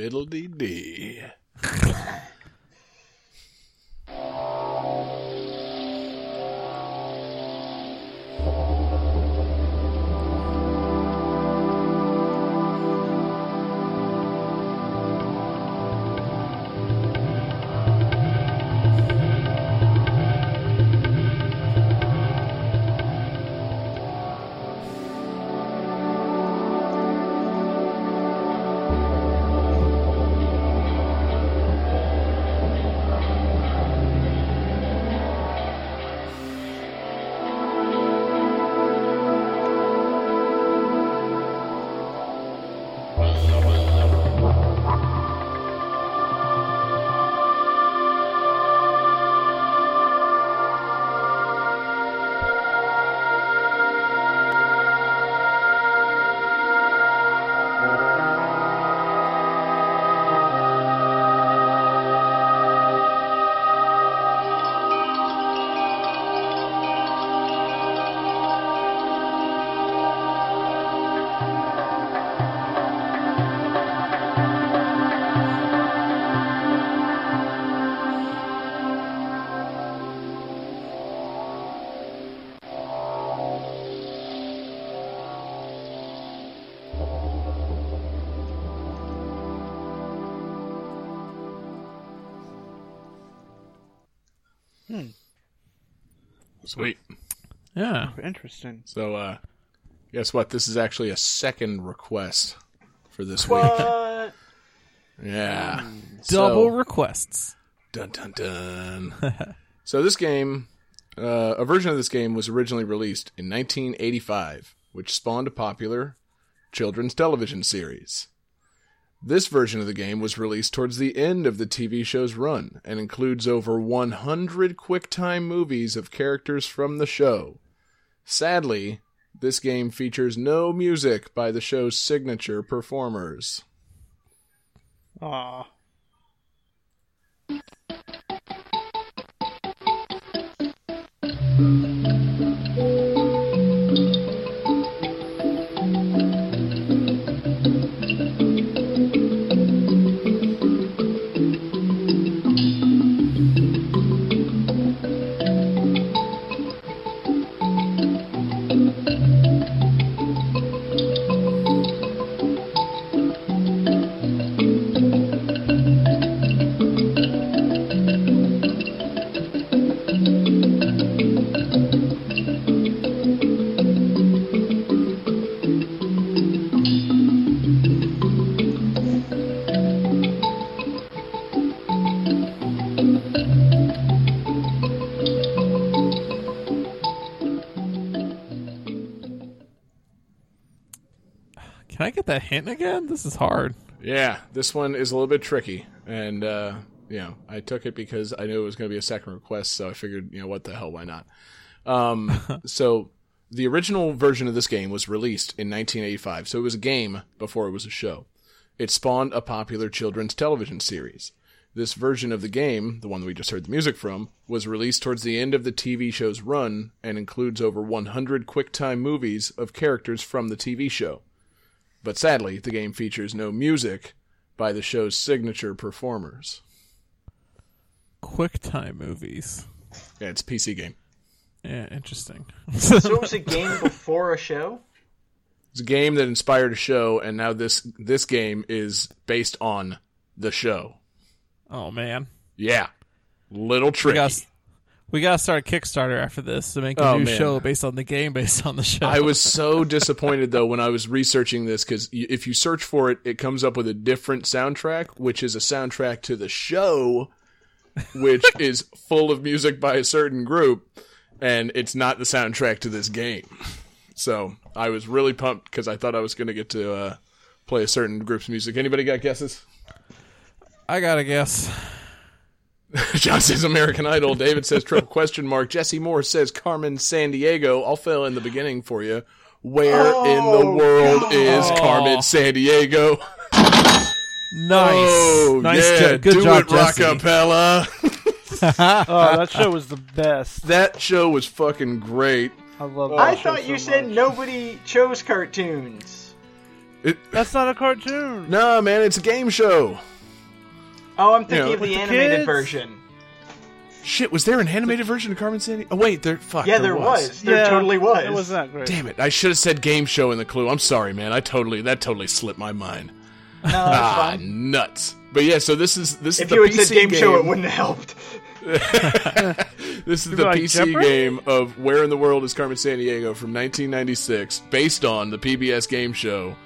Fiddle-dee dee. Sweet. [laughs] Yeah. Interesting. So, uh, guess what? This is actually a second request for this week. What? [laughs] Yeah. Double So- requests. Dun dun dun. [laughs] so this game, uh, a version of this game was originally released in 1985, which spawned a popular children's television series. This version of the game was released towards the end of the TV show's run and includes over 100 QuickTime movies of characters from the show. Sadly, this game features no music by the show's signature performers. Aw. Hint again? This is hard. Yeah, this one is a little bit tricky, and uh, you know, I took it because I knew it was going to be a second request, so I figured, you know, what the hell, why not? Um, [laughs] so the original version of this game was released in 1985, so it was a game before it was a show. It spawned a popular children's television series. This version of the game, the one that we just heard the music from, was released towards the end of the TV show's run and includes over 100 QuickTime movies of characters from the TV show. But sadly, the game features no music by the show's signature performers. QuickTime movies. Yeah, it's a PC game. Yeah, interesting. So [laughs] it was a game before a show? It's a game that inspired a show, and now this this game is based on the show. oh man, Yeah, little we tricky. got we got to start a Kickstarter after this to make a Oh, new man. show based on the game, based on the show. I was so disappointed though when I was researching this because if you search for it, it comes up with a different soundtrack, which is a soundtrack to the show, which [laughs] is full of music by a certain group, and it's not the soundtrack to this game. So I was really pumped because I thought I was going to get to uh, play a certain group's music. Anybody got guesses? I got a guess. [laughs] John says American Idol. David says triple [laughs] question mark. Jesse Moore says Carmen Sandiego. I'll fill in the beginning for you. Where in the Oh, world is Carmen Sandiego? Nice, Oh, nice, yeah, jo- good do job, it, Jesse. Rockapella. [laughs] Oh, that show was the best. that show was fucking great. I love oh, that I show thought you so said much. nobody chose cartoons. It, That's not a cartoon. no, man, it's a game show. Oh, I'm thinking Yeah. of the the animated kids? version. Shit, was there an animated version of Carmen Sandiego? Oh wait, there. Fuck. Yeah, there was. There yeah, totally was. It wasn't that great. Damn it! I should have said game show in the clue. I'm sorry, man. I totally that totally slipped my mind. No, that's Ah, fine. nuts. But yeah, so this is this is If the you had PC said game, game. show, it wouldn't have helped. [laughs] This is You the like PC Jeopardy? game of Where in the World is Carmen Sandiego from 1996, based on the PBS game show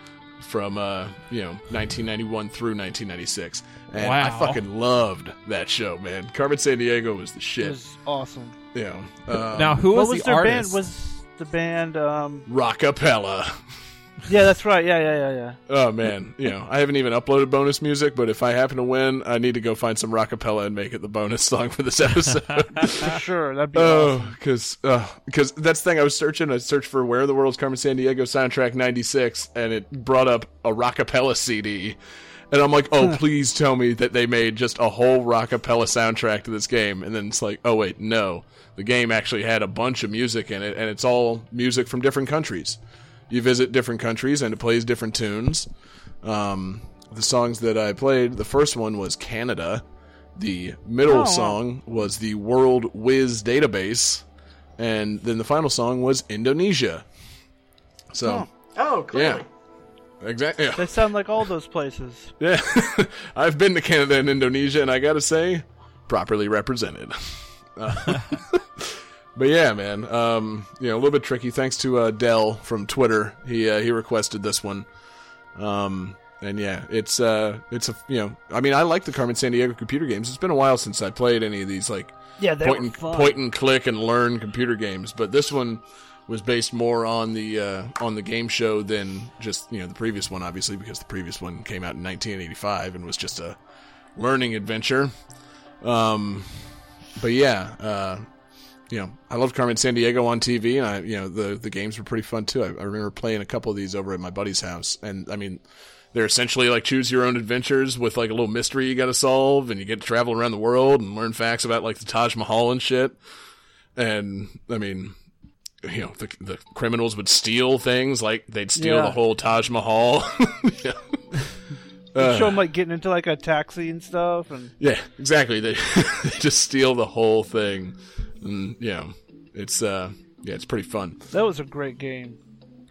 from uh, you know 1991 through 1996. And I fucking loved that show, man. Carmen Sandiego was the shit. It shit. was awesome. Yeah. um, now, who was, was the their artist? band? Was the band? Um, Rockapella. Yeah, that's right. Yeah, yeah, yeah, yeah. Oh man, you know, I haven't even uploaded bonus music, but if I happen to win, I need to go find some rockapella and make it the bonus [laughs] song for this episode. For [laughs] sure, that'd be oh, awesome. Oh, because because uh, that's the thing. I was searching. I searched for "Where in the World's Carmen Sandiego" soundtrack '96, and it brought up a rockapella CD. And I'm like, oh, please tell me that they made just a whole rockapella soundtrack to this game. And then it's like, oh wait, no, the game actually had a bunch of music in it, and it's all music from different countries. You visit different countries, and it plays different tunes. Um, the songs that I played, the first one was Canada. The middle Oh, song was the World Wiz database, and then the final song was Indonesia. So, Oh, clearly. yeah, exactly. Yeah. They sound like all those places. [laughs] yeah. [laughs] I've been to Canada and Indonesia, and I gotta say, properly represented. [laughs] But yeah, man, um, you know, a little bit tricky. Thanks to uh, Dell from Twitter, he uh, he requested this one. Um, and yeah, it's uh, it's a you know, I mean, I like the Carmen Sandiego computer games. It's been a while since I played any of these like Yeah, point and point and click and learn computer games. But this one was based more on the uh, on the game show than just you know the previous one, obviously, because the previous one came out in 1985 and was just a learning adventure. Um, but yeah, uh, you know, I loved Carmen Sandiego on TV, and I, you know, the the games were pretty fun too. I, I remember playing a couple of these over at my buddy's house, and I mean, they're essentially like choose your own adventures with like a little mystery you got to solve, and you get to travel around the world and learn facts about like the Taj Mahal and shit. And I mean, you know, the the criminals would steal things like they'd steal Yeah. the whole Taj Mahal. [laughs] [laughs] yeah. They show them like getting into like a taxi and stuff, and Yeah, exactly. They, [laughs] they just steal the whole thing, and you know, it's uh, yeah, it's pretty fun. that was a great game.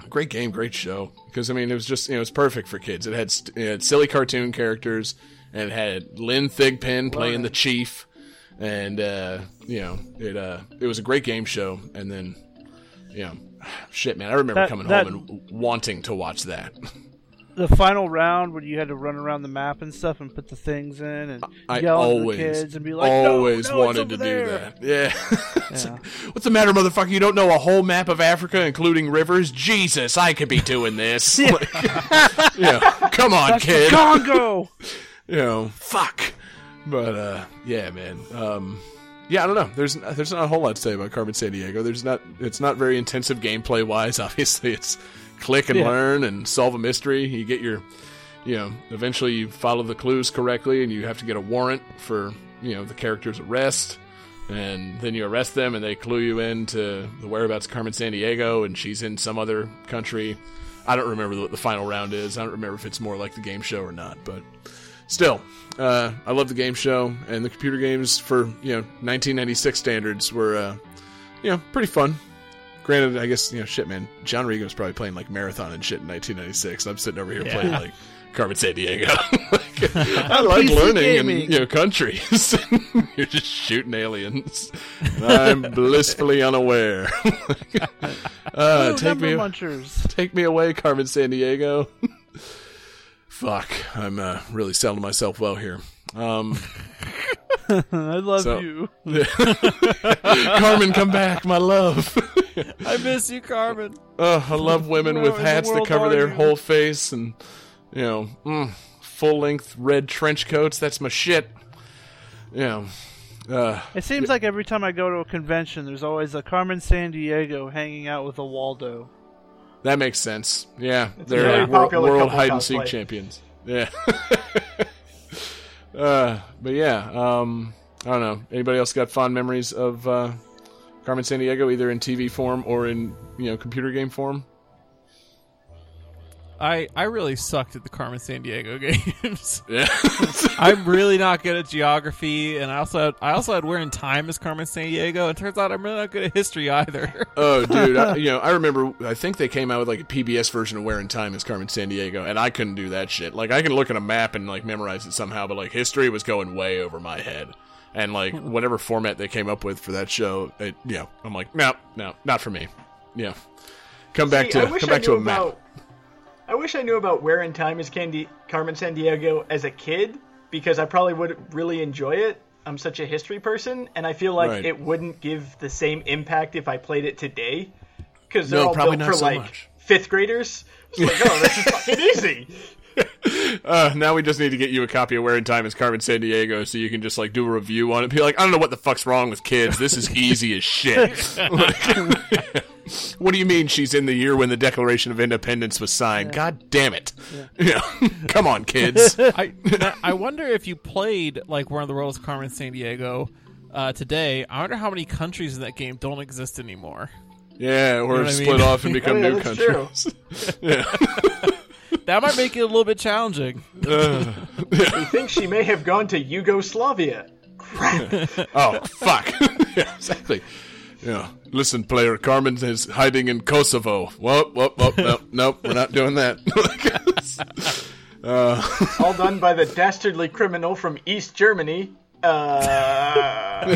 Great game, great show. Because I mean, it was just you know, it's perfect for kids. It had, st- it had silly cartoon characters, and it had Lynn Thigpen playing the chief, and uh, you know, it uh, it was a great game show. And then, you know, [sighs] shit, man, I remember That- coming that- home and wanting to watch that. [laughs] The final round where you had to run around the map and stuff and put the things in and I yell always, at the kids and be like, "No, always no, it's wanted over to there." do that. Yeah. [laughs] Yeah. like, What's the matter, motherfucker? You don't know a whole map of Africa, including rivers? Jesus, I could be doing this. [laughs] Like, [laughs] yeah. Come on, That's kid. Congo. You know, fuck. But uh, yeah, man. Um, yeah, I don't know. There's there's not a whole lot to say about Carmen Sandiego. There's not. It's not very intensive gameplay wise. Obviously, it's click and Yeah. learn and solve a mystery. You get your, you know, eventually you follow the clues correctly, and you have to get a warrant for you know the character's arrest. And then you arrest them, and they clue you into the whereabouts of Carmen Sandiego, and she's in some other country. I don't remember what the final round is. I don't remember if it's more like the game show or not, but still, uh, I love the game show and the computer games for you know 1996 standards were uh, you know pretty fun. Granted, I guess you know shit, man. John Regan was probably playing like marathon and shit in 1996. I'm sitting over here playing like Carmen Sandiego. [laughs] like, I [laughs] like PC learning gaming. and you know countries. [laughs] You're just shooting aliens. I'm blissfully unaware. uh, Ooh, take me munchers. take me away, Carmen Sandiego. Fuck, I'm uh, really selling myself well here. Um, I love So- you. Carmen, come back, my love. I miss you, Carmen. oh, I love women with hats that cover their you? whole face and, you know, mm, full length red trench coats. That's my shit. You know, uh, It seems like every time I go to a convention, there's always a Carmen Sandiego hanging out with a Waldo. that makes sense. Yeah, a they're very uh, world, popular world couple hide and seek champions. Yeah. [laughs] uh, but yeah, um, I don't know. Anybody else got fond memories of uh, Carmen Sandiego, either in TV form or in you know computer game form? I I really sucked at the Carmen Sandiego [laughs] games. Yeah. [laughs] I'm really not good at geography, and I also had, I also had where in time as Carmen Sandiego. And turns out I'm really not good at history either. [laughs] oh, dude. I, you know, I remember. I think they came out with like a PBS version of Where in Time is Carmen Sandiego, and I couldn't do that shit. Like, I can look at a map and like memorize it somehow, but like history was going way over my head. And like [laughs] whatever format they came up with for that show, it, you know, I'm like, no, no, not for me. Yeah. Come back See, I to come back to knew a map. I wish I knew about Where in Time is Candy Carmen Sandiego as a kid because I probably would really enjoy it. I'm such a history person, and I feel like Right. it wouldn't give the same impact if I played it today because they're No, all probably built not for so like much. fifth graders. It's like, oh, this is [laughs] fucking easy. [laughs] Uh, now we just need to get you a copy of Where in Time is Carmen Sandiego so you can just like do a review on it. Be like, I don't know what the fuck's wrong with kids. This is easy as shit. Like, [laughs] what do you mean she's in the year when the Declaration of Independence was signed? God damn it. Yeah. [laughs] Come on, kids. I I wonder if you played like War of the Worlds Carmen Sandiego uh, today. I wonder how many countries in that game don't exist anymore. Yeah, or what I split mean? off and become Oh, yeah, new that's countries. That might make it a little bit challenging. [laughs] We think she may have gone to Yugoslavia. [laughs] Oh, fuck. [laughs] yeah, exactly. Yeah. Listen, player, Carmen is hiding in Kosovo. Whoop, whoop, whoop. Nope, nope, we're not doing that. All done by the dastardly criminal from East Germany. Uh,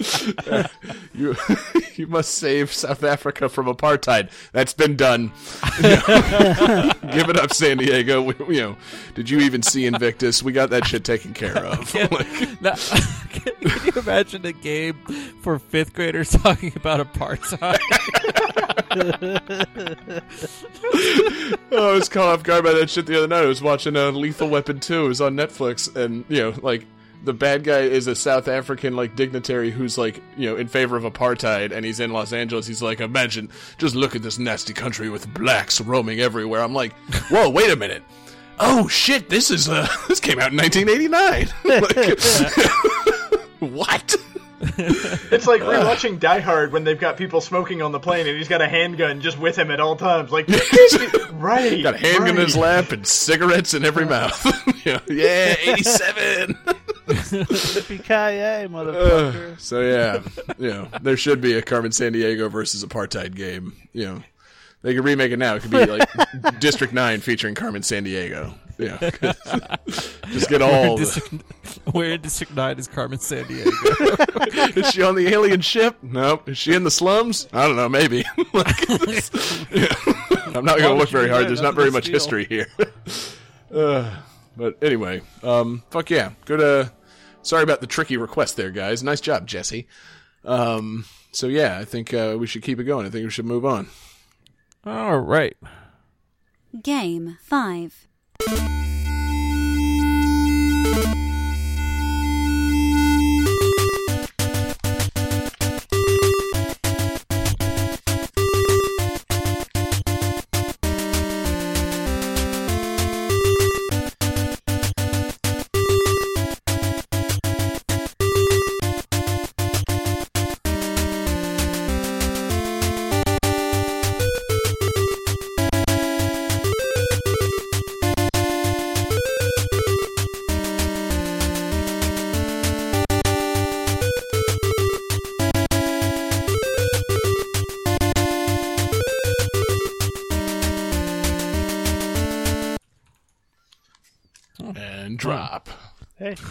[laughs] You [laughs] you must save South Africa from apartheid. That's been done. [laughs] Give it up, Sandiego. We, you know, did you even see Invictus? We got that shit taken care of. Like, Now, can, can you imagine a game for fifth graders talking about apartheid? oh, I was caught off guard by that shit the other night. I was watching uh, Lethal Weapon 2. It was on Netflix, and you know, like the bad guy is a South African like dignitary who's like you know in favor of apartheid, and he's in Los Angeles. He's like, imagine, just look at this nasty country with blacks roaming everywhere. I'm like, [laughs] whoa, wait a minute. Oh shit! This is uh, [laughs] this came out in 1989. [laughs] Like, what? [laughs] it's like rewatching Die Hard when they've got people smoking on the plane and he's got a handgun just with him at all times. Like, [laughs] right. Got a handgun in his lap and cigarettes in every uh. mouth. [laughs] yeah, yeah, 87. Yippee-ki-yay, motherfucker. So yeah, you know, there should be a Carmen Sandiego versus apartheid game. You know, they could remake it now. It could be like District Nine featuring Carmen Sandiego. Yeah, [laughs] [laughs] just get all. The, District, where in District 9 is Carmen Sandiego? [laughs] is she on the alien ship? Nope. Is she in the slums? I don't know. Maybe. Like, yeah. I'm not going to look very hard. There's not very much Steal. history here. Uh, but anyway, um, fuck yeah. Good. Uh, sorry about the tricky request there, guys. Nice job, Jesse. Um, so yeah, I think uh, we should keep it going. I think we should move on. All right. Game 5. Uh, so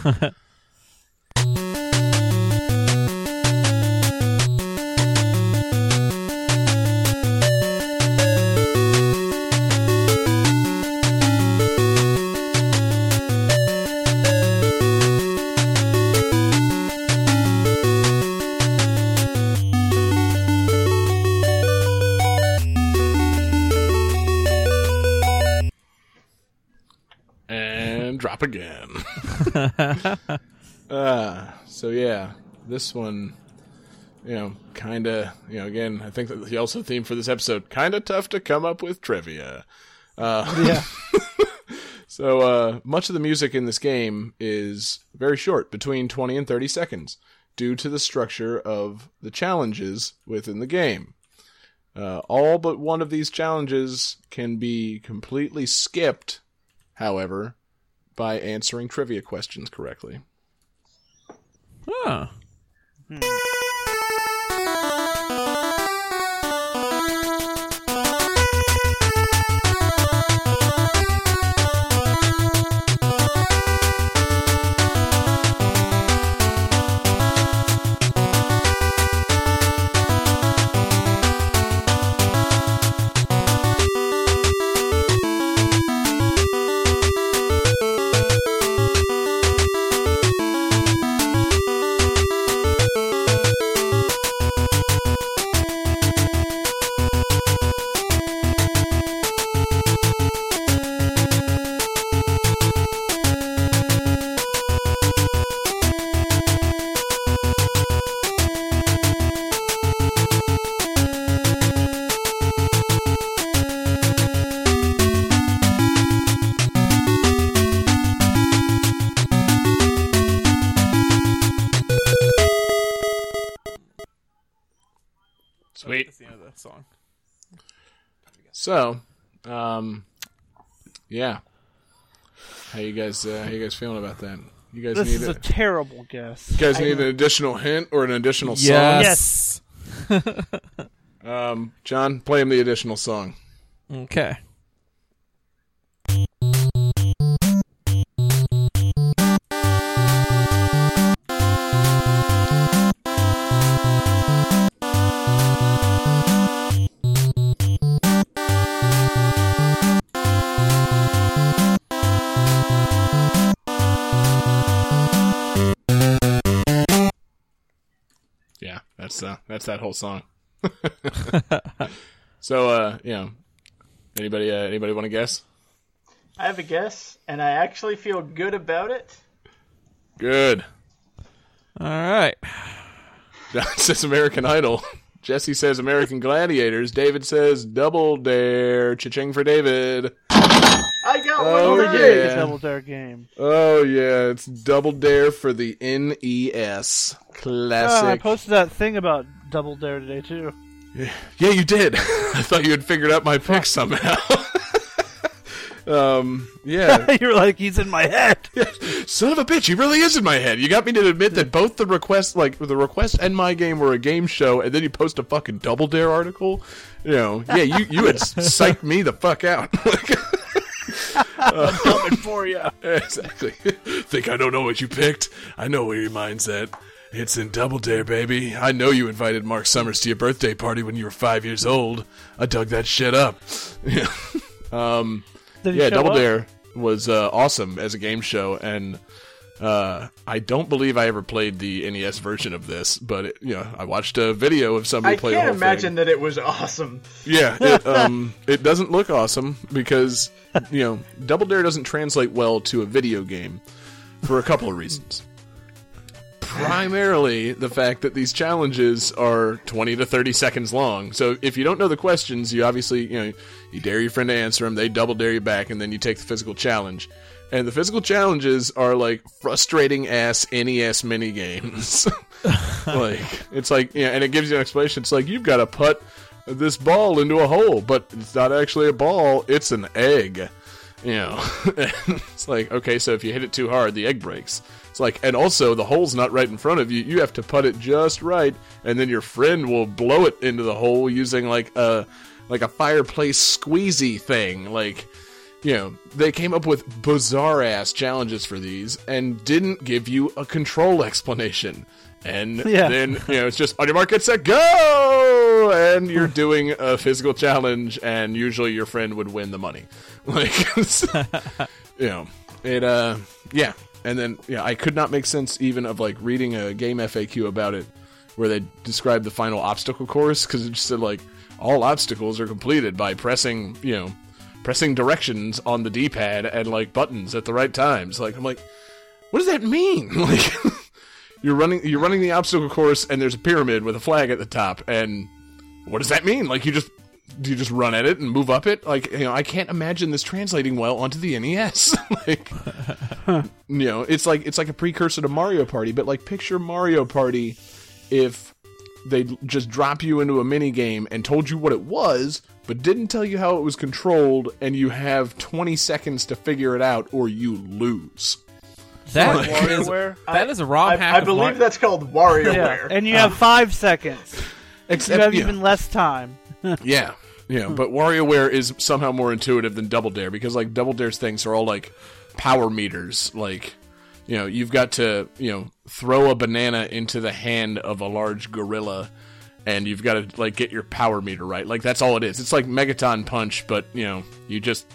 yeah, [laughs] this one, you know, kind of, you know, again, I think that the also theme for this episode, kind of tough to come up with trivia. Uh, [laughs] yeah. [laughs] So uh, much of the music in this game is very short, between 20 and 30 seconds, due to the structure of the challenges within the game. Uh, all but one of these challenges can be completely skipped, however, by answering trivia questions correctly. Huh. Sweet. That's the end of that song. So, um, yeah. How you guys? Uh, how you guys feeling about that? You guys This need is a, a terrible guess. you guys need an additional hint or an additional song? Yes. [laughs] Um, John, play him the additional song. Okay. That's uh, that's that whole song. [laughs] so, uh, you know, anybody uh, anybody want to guess? I have a guess, and I actually feel good about it. Good. All right. John [laughs] says American Idol. Jesse says American Gladiators. David says Double Dare. Cha-ching for David. Oh, one They right. yeah. a double dare game. Oh yeah, it's Double Dare for the NES. Oh, I posted that thing about double dare today too. Yeah, yeah, you did. [laughs] I thought you had figured out my pick somehow. [laughs] um, yeah. [laughs] You're like he's in my head. Son of a bitch, he really is in my head. You got me to admit that both the request, like the request and my game, were a game show, and then you post a fucking Double Dare article. You know, yeah, you you had psyched me the fuck out. I'm coming for you. [laughs] exactly. Think I don't know what you picked? I know where your mind's at. It's in Double Dare, baby. I know you invited Mark Summers to your birthday party when you were five years old. I dug that shit up. [laughs] Yeah. um. Yeah, Double up? Dare was uh, awesome as a game show, and uh, I don't believe I ever played the NES version of this, but it, you know, I watched a video of somebody I play the can't imagine thing. that it was awesome. Yeah, [laughs] it, um, it doesn't look awesome because you know Double Dare doesn't translate well to a video game for a couple of reasons. Primarily the fact that these challenges are 20 to 30 seconds long. So if you don't know the questions, you obviously, you know, you dare your friend to answer them, they double dare you back, and then you take the physical challenge. And the physical challenges are like frustrating ass NES mini games. [laughs] like it's like yeah, and it gives you an explanation. It's like you've got to put this ball into a hole, but it's not actually a ball; it's an egg. You know, [laughs] it's like okay, so if you hit it too hard, the egg breaks. It's like, and also the hole's not right in front of you. You have to put it just right, and then your friend will blow it into the hole using like a like a fireplace squeezy thing, like you know, they came up with bizarre ass challenges for these and didn't give you a control [laughs] explanation. And [laughs] Yeah. then, you know, it's just on your mark, get set, go! And you're [laughs] doing a physical challenge, and usually your friend would win the money. Like, you know, it, uh, yeah. And then, yeah, I could not make sense even of like reading a game FAQ about it where they described the final obstacle course because it just said like all obstacles are completed by pressing, you know, pressing directions on the D-pad and like buttons at the right times. Like I'm like, what does that mean? [laughs] Like you're running you're running the obstacle course and there's a pyramid with a flag at the top and what does that mean? Like you just do you just run at it and move up it? Like you know, I can't imagine this translating well onto the NES. [laughs] like [laughs] you know, it's like it's like a precursor to Mario Party, but like picture Mario Party if they'd just drop you into a mini game and told you what it was, but didn't tell you how it was controlled, and you have 20 seconds to figure it out, or you lose. That is WarioWare? that is a ROM I, hack. I believe Mar- that's called WarioWare. Yeah, and you have five seconds. [laughs] You Except, have yeah. even less time. [laughs] Yeah, yeah, but WarioWare is somehow more intuitive than Double Dare because like Double Dare's things are all like power meters. Like, you know, you've got to you know throw a banana into the hand of a large gorilla, and you've got to like get your power meter right. Like that's all it is. It's like Megaton Punch, but you know, you just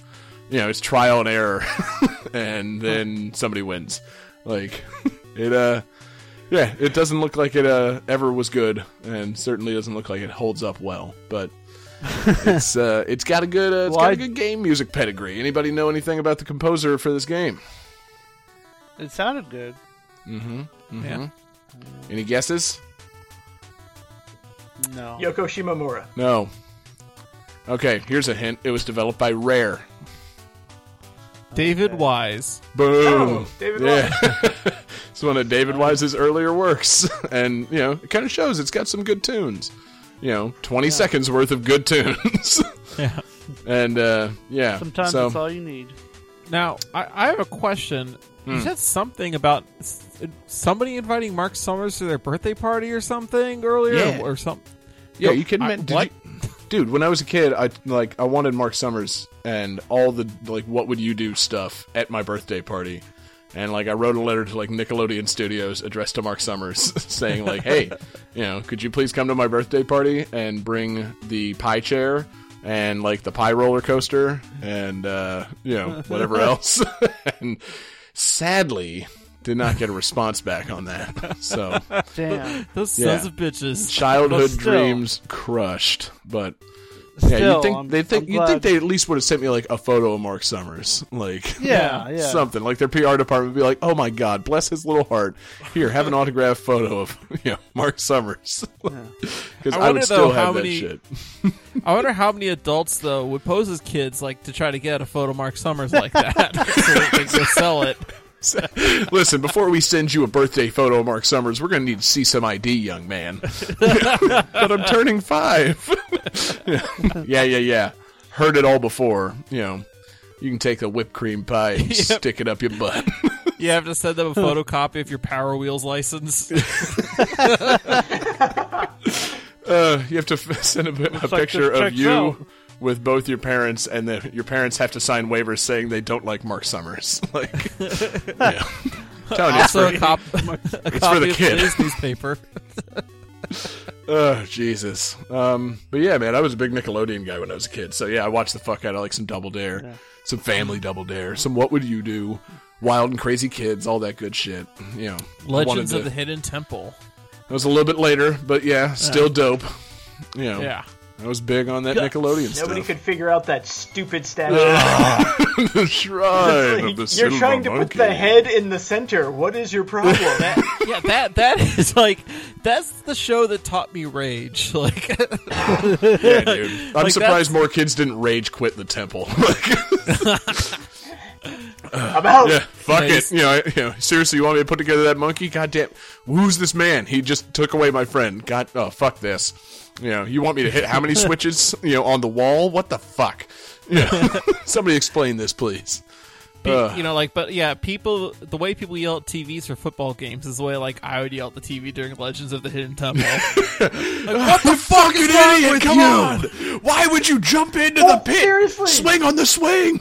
you know, it's trial and error, [laughs] and then somebody wins. Like [laughs] it, uh. Yeah, it doesn't look like it uh, ever was good, and certainly doesn't look like it holds up well. But [laughs] it's uh, it's got a good uh, it's Well, got a I- good game music pedigree. Anybody know anything about the composer for this game? It sounded good. Mm-hmm. Yeah. Any guesses? No. Yoko Shimomura. No. Okay, here's a hint. It was developed by Rare. David Wise. Boom. Oh, David yeah. [laughs] it's one of David Wise's earlier works, [laughs] and you know it kind of shows it's got some good tunes. You know, twenty seconds worth of good tunes. [laughs] Yeah. and uh, yeah, Sometimes so, that's all you need. Now, I, I have a question. Hmm. You said something about s- somebody inviting Mark Summers to their birthday party or something earlier, Yeah. or, something. Yeah, you. I- did what? you- dude? When I was a kid, I like I wanted Mark Summers and all the like what would you do stuff at my birthday party, and like I wrote a letter to like Nickelodeon Studios addressed to Mark Summers [laughs] saying like, hey, [laughs] you know, could you please come to my birthday party and bring the pie chair and like the pie roller coaster and uh, you know whatever [laughs] else, [laughs] and sadly. Did not get a response back on that. So Damn. Those Yeah. sons of bitches. childhood dreams crushed. But yeah, Still, you think I'm- they think I'm you think they at least would have sent me like a photo of Mark Summers, like Yeah, [laughs] yeah. something like their PR department would be like, "Oh my God, bless his little heart. Here, have an [laughs] autographed photo of you know Mark Summers." Because [laughs] I I, wonder, would still though, how have that many- shit. I wonder how many adults though would pose as kids, like to try to get a photo of Mark Summers like that, so they can sell it. [laughs] Listen, before we send you a birthday photo of Mark Summers, we're going to need to see some ID, young man. [laughs] but I'm turning five. [laughs] yeah, yeah, yeah. Heard it all before. You know, you can take the whipped cream pie and stick it up your butt. You have to send them a photocopy of your Power Wheels license. Uh, you have to f- send a, a picture this of you out. With both your parents, and then your parents have to sign waivers saying they don't like Mark Summers. [laughs] Like, yeah. Telling you, it's for- a, cop- [laughs] a for the of kid. today's newspaper. [laughs] Oh Jesus. Um, but yeah, man, I was a big Nickelodeon guy when I was a kid. So yeah, I watched the fuck out of like some Double Dare, some Family Double Dare, some What Would You Do, Wild and Crazy Kids, all that good shit. You know, Legends to- of the Hidden Temple. It was a little bit later, but yeah, still dope. You know, Yeah. I was big on that Nickelodeon Nobody stuff. could figure out that stupid statue. the shrine of the You're trying to put the head in the center. What is your problem? [laughs] Yeah, that that is like that's the show that taught me rage. [laughs] Like Yeah, dude. I'm Like, surprised that's- more kids didn't rage quit the temple. [laughs] I'm out. Yeah, fuck Nice. it. You know, I- you know, seriously, you want me to put together that monkey? God damn, who's this man? He just took away my friend. God, oh fuck this. You know, you want me to hit how many [laughs] switches? You know, on the wall? What the fuck? Yeah, [laughs] somebody explain this, please. Pe- Ugh. you know, like, but yeah, people. The way people yell at TVs for football games is the way like I would yell at the TV during Legends of the Hidden Temple. [laughs] like, what the fuck is wrong idiot! with Come you? on! Why would you jump into Well, the oh, pit? seriously. Swing on the swing.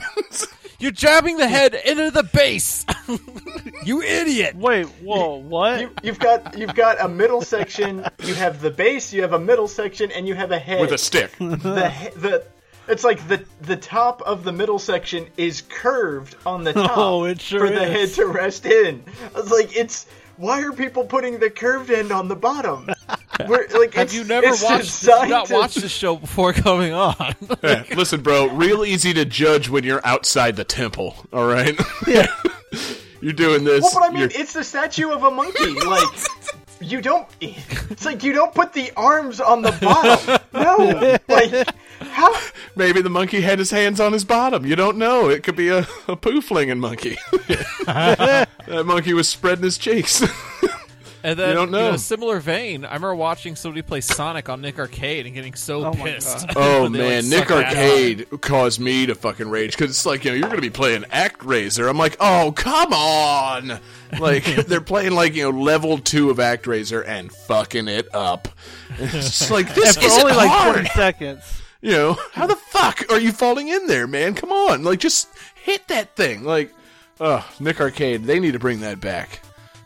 You're jabbing the head into the base. [laughs] you idiot! Wait, whoa, what? You, you've got you've got a middle section. You have the base. You have a middle section, and you have a head. With a stick. the the it's like the the top of the middle section is curved on the [laughs] oh, top Oh, it sure for the head to rest in. I was like, it's why are people putting the curved end on the bottom? [laughs] We're, like, Have you never it's watched? designed Not to- watched the show before coming on. [laughs] Yeah, Listen, bro, real easy to judge when you're outside the temple. All right. Yeah. [laughs] you're doing this. Well, but I mean, you're- it's the statue of a monkey. Like, you don't. It's like you don't put the arms on the bottom. No, like how? Maybe the monkey had his hands on his bottom. You don't know. It could be a, a poo flinging monkey. [laughs] that monkey was spreading his cheeks. [laughs] And then, You don't know. in a similar vein, I remember watching somebody play Sonic on Nick Arcade and getting so Oh pissed. [laughs] Oh when they, like, man, Nick sucked that Arcade caused me to fucking rage because it's like you know you're gonna be playing ActRaiser. I'm like, oh come on, like [laughs] they're playing like you know level two of ActRaiser and fucking it up. It's just like this for isn't only like hard. 20 seconds. You know how the fuck are you falling in there, man? Come on, like just hit that thing. Like, oh, Nick Arcade, they need to bring that back.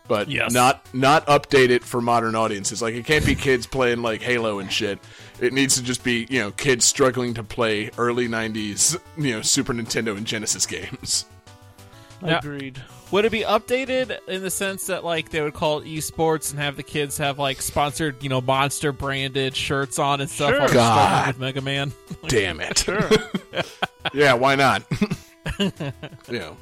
But Yes. not not update it for modern audiences. Like it can't be kids playing like Halo and shit. It needs to just be you know kids struggling to play early '90s you know Super Nintendo and Genesis games. Yeah. Agreed. Would it be updated in the sense that like they would call it esports and have the kids have like sponsored, you know, monster branded shirts on and stuff Sure. while they're struggling God. with Mega Man? [laughs] Damn it. [laughs] yeah, why not? [laughs] you know.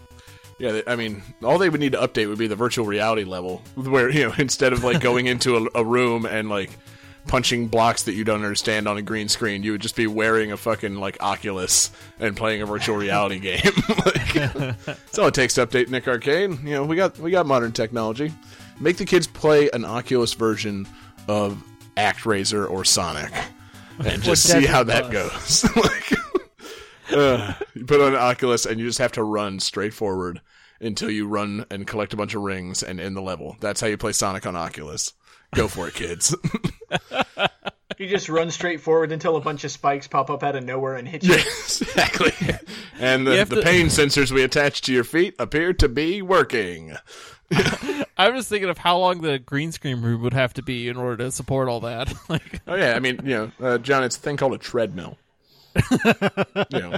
Yeah, I mean, all they would need to update would be the virtual reality level, where you know [laughs] instead of like going into a, a room and like punching blocks that you don't understand on a green screen, you would just be wearing a fucking like Oculus and playing a virtual reality [laughs] game. [laughs] like, that's all it takes to update Nick Arcade. You know, we got we got modern technology. Make the kids play an Oculus version of ActRaiser or Sonic, and just see how that goes. like, uh, [laughs] you put on an Oculus and you just have to run straight forward until you run and collect a bunch of rings and end the level. That's how you play Sonic on Oculus. Go for it, kids. [laughs] You just run straight forward until a bunch of spikes pop up out of nowhere and hit you. yes, [laughs] exactly. And the, the to- pain sensors we attach to your feet appear to be working. I was thinking of how long the green screen room would have to be in order to support all that. like, Oh yeah, I mean, you know, uh, John, it's a thing called a treadmill. [laughs] you know,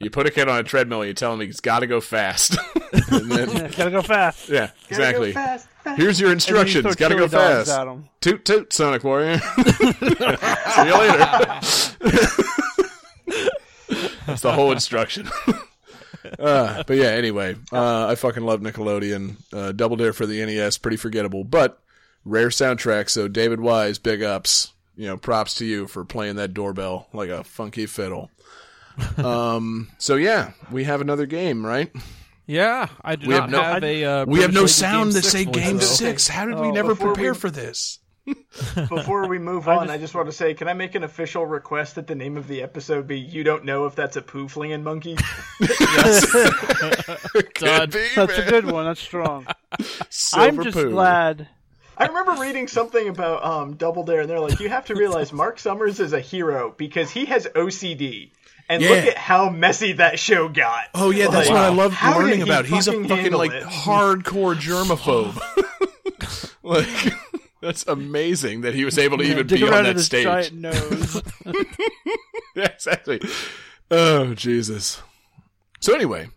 you put a kid on a treadmill, you tell him he's got to go fast. [laughs] and then, [laughs] Gotta go fast. yeah, Gotta exactly. Go fast, fast. Here's your And then you instructions. Got to go fast. Toot toot, Sonic Warrior. See you later. That's the whole instruction. uh, but yeah, anyway, uh, I fucking love Nickelodeon. Uh, Double Dare for the NES, pretty forgettable, but rare soundtrack. So David Wise, big ups. You know, props to you for playing that doorbell like a funky fiddle. um. So yeah, we have another game, right? yeah, I do We not have no- have a. Uh, We have no sound to say Game though. Six. How did we Oh, never prepare we- for this? [laughs] Before we move on, I just want to say, can I make an official request that the name of the episode be "You Don't Know If That's a Poo Flinging Monkey"? [laughs] [laughs] Done. Be, That's a good one. That's strong. I'm just poo. glad. I remember reading something about um, Double Dare, and they're like, you have to realize Mark Summers is a hero because he has OCD. And Yeah. look at how messy that show got. Oh yeah, that's Like, what I love how learning he about. He's a fucking fucking like it? hardcore germaphobe. [laughs] like that's amazing that he was able to even be on that his stage. giant nose. [laughs] [laughs] yeah, exactly. Oh Jesus. So anyway,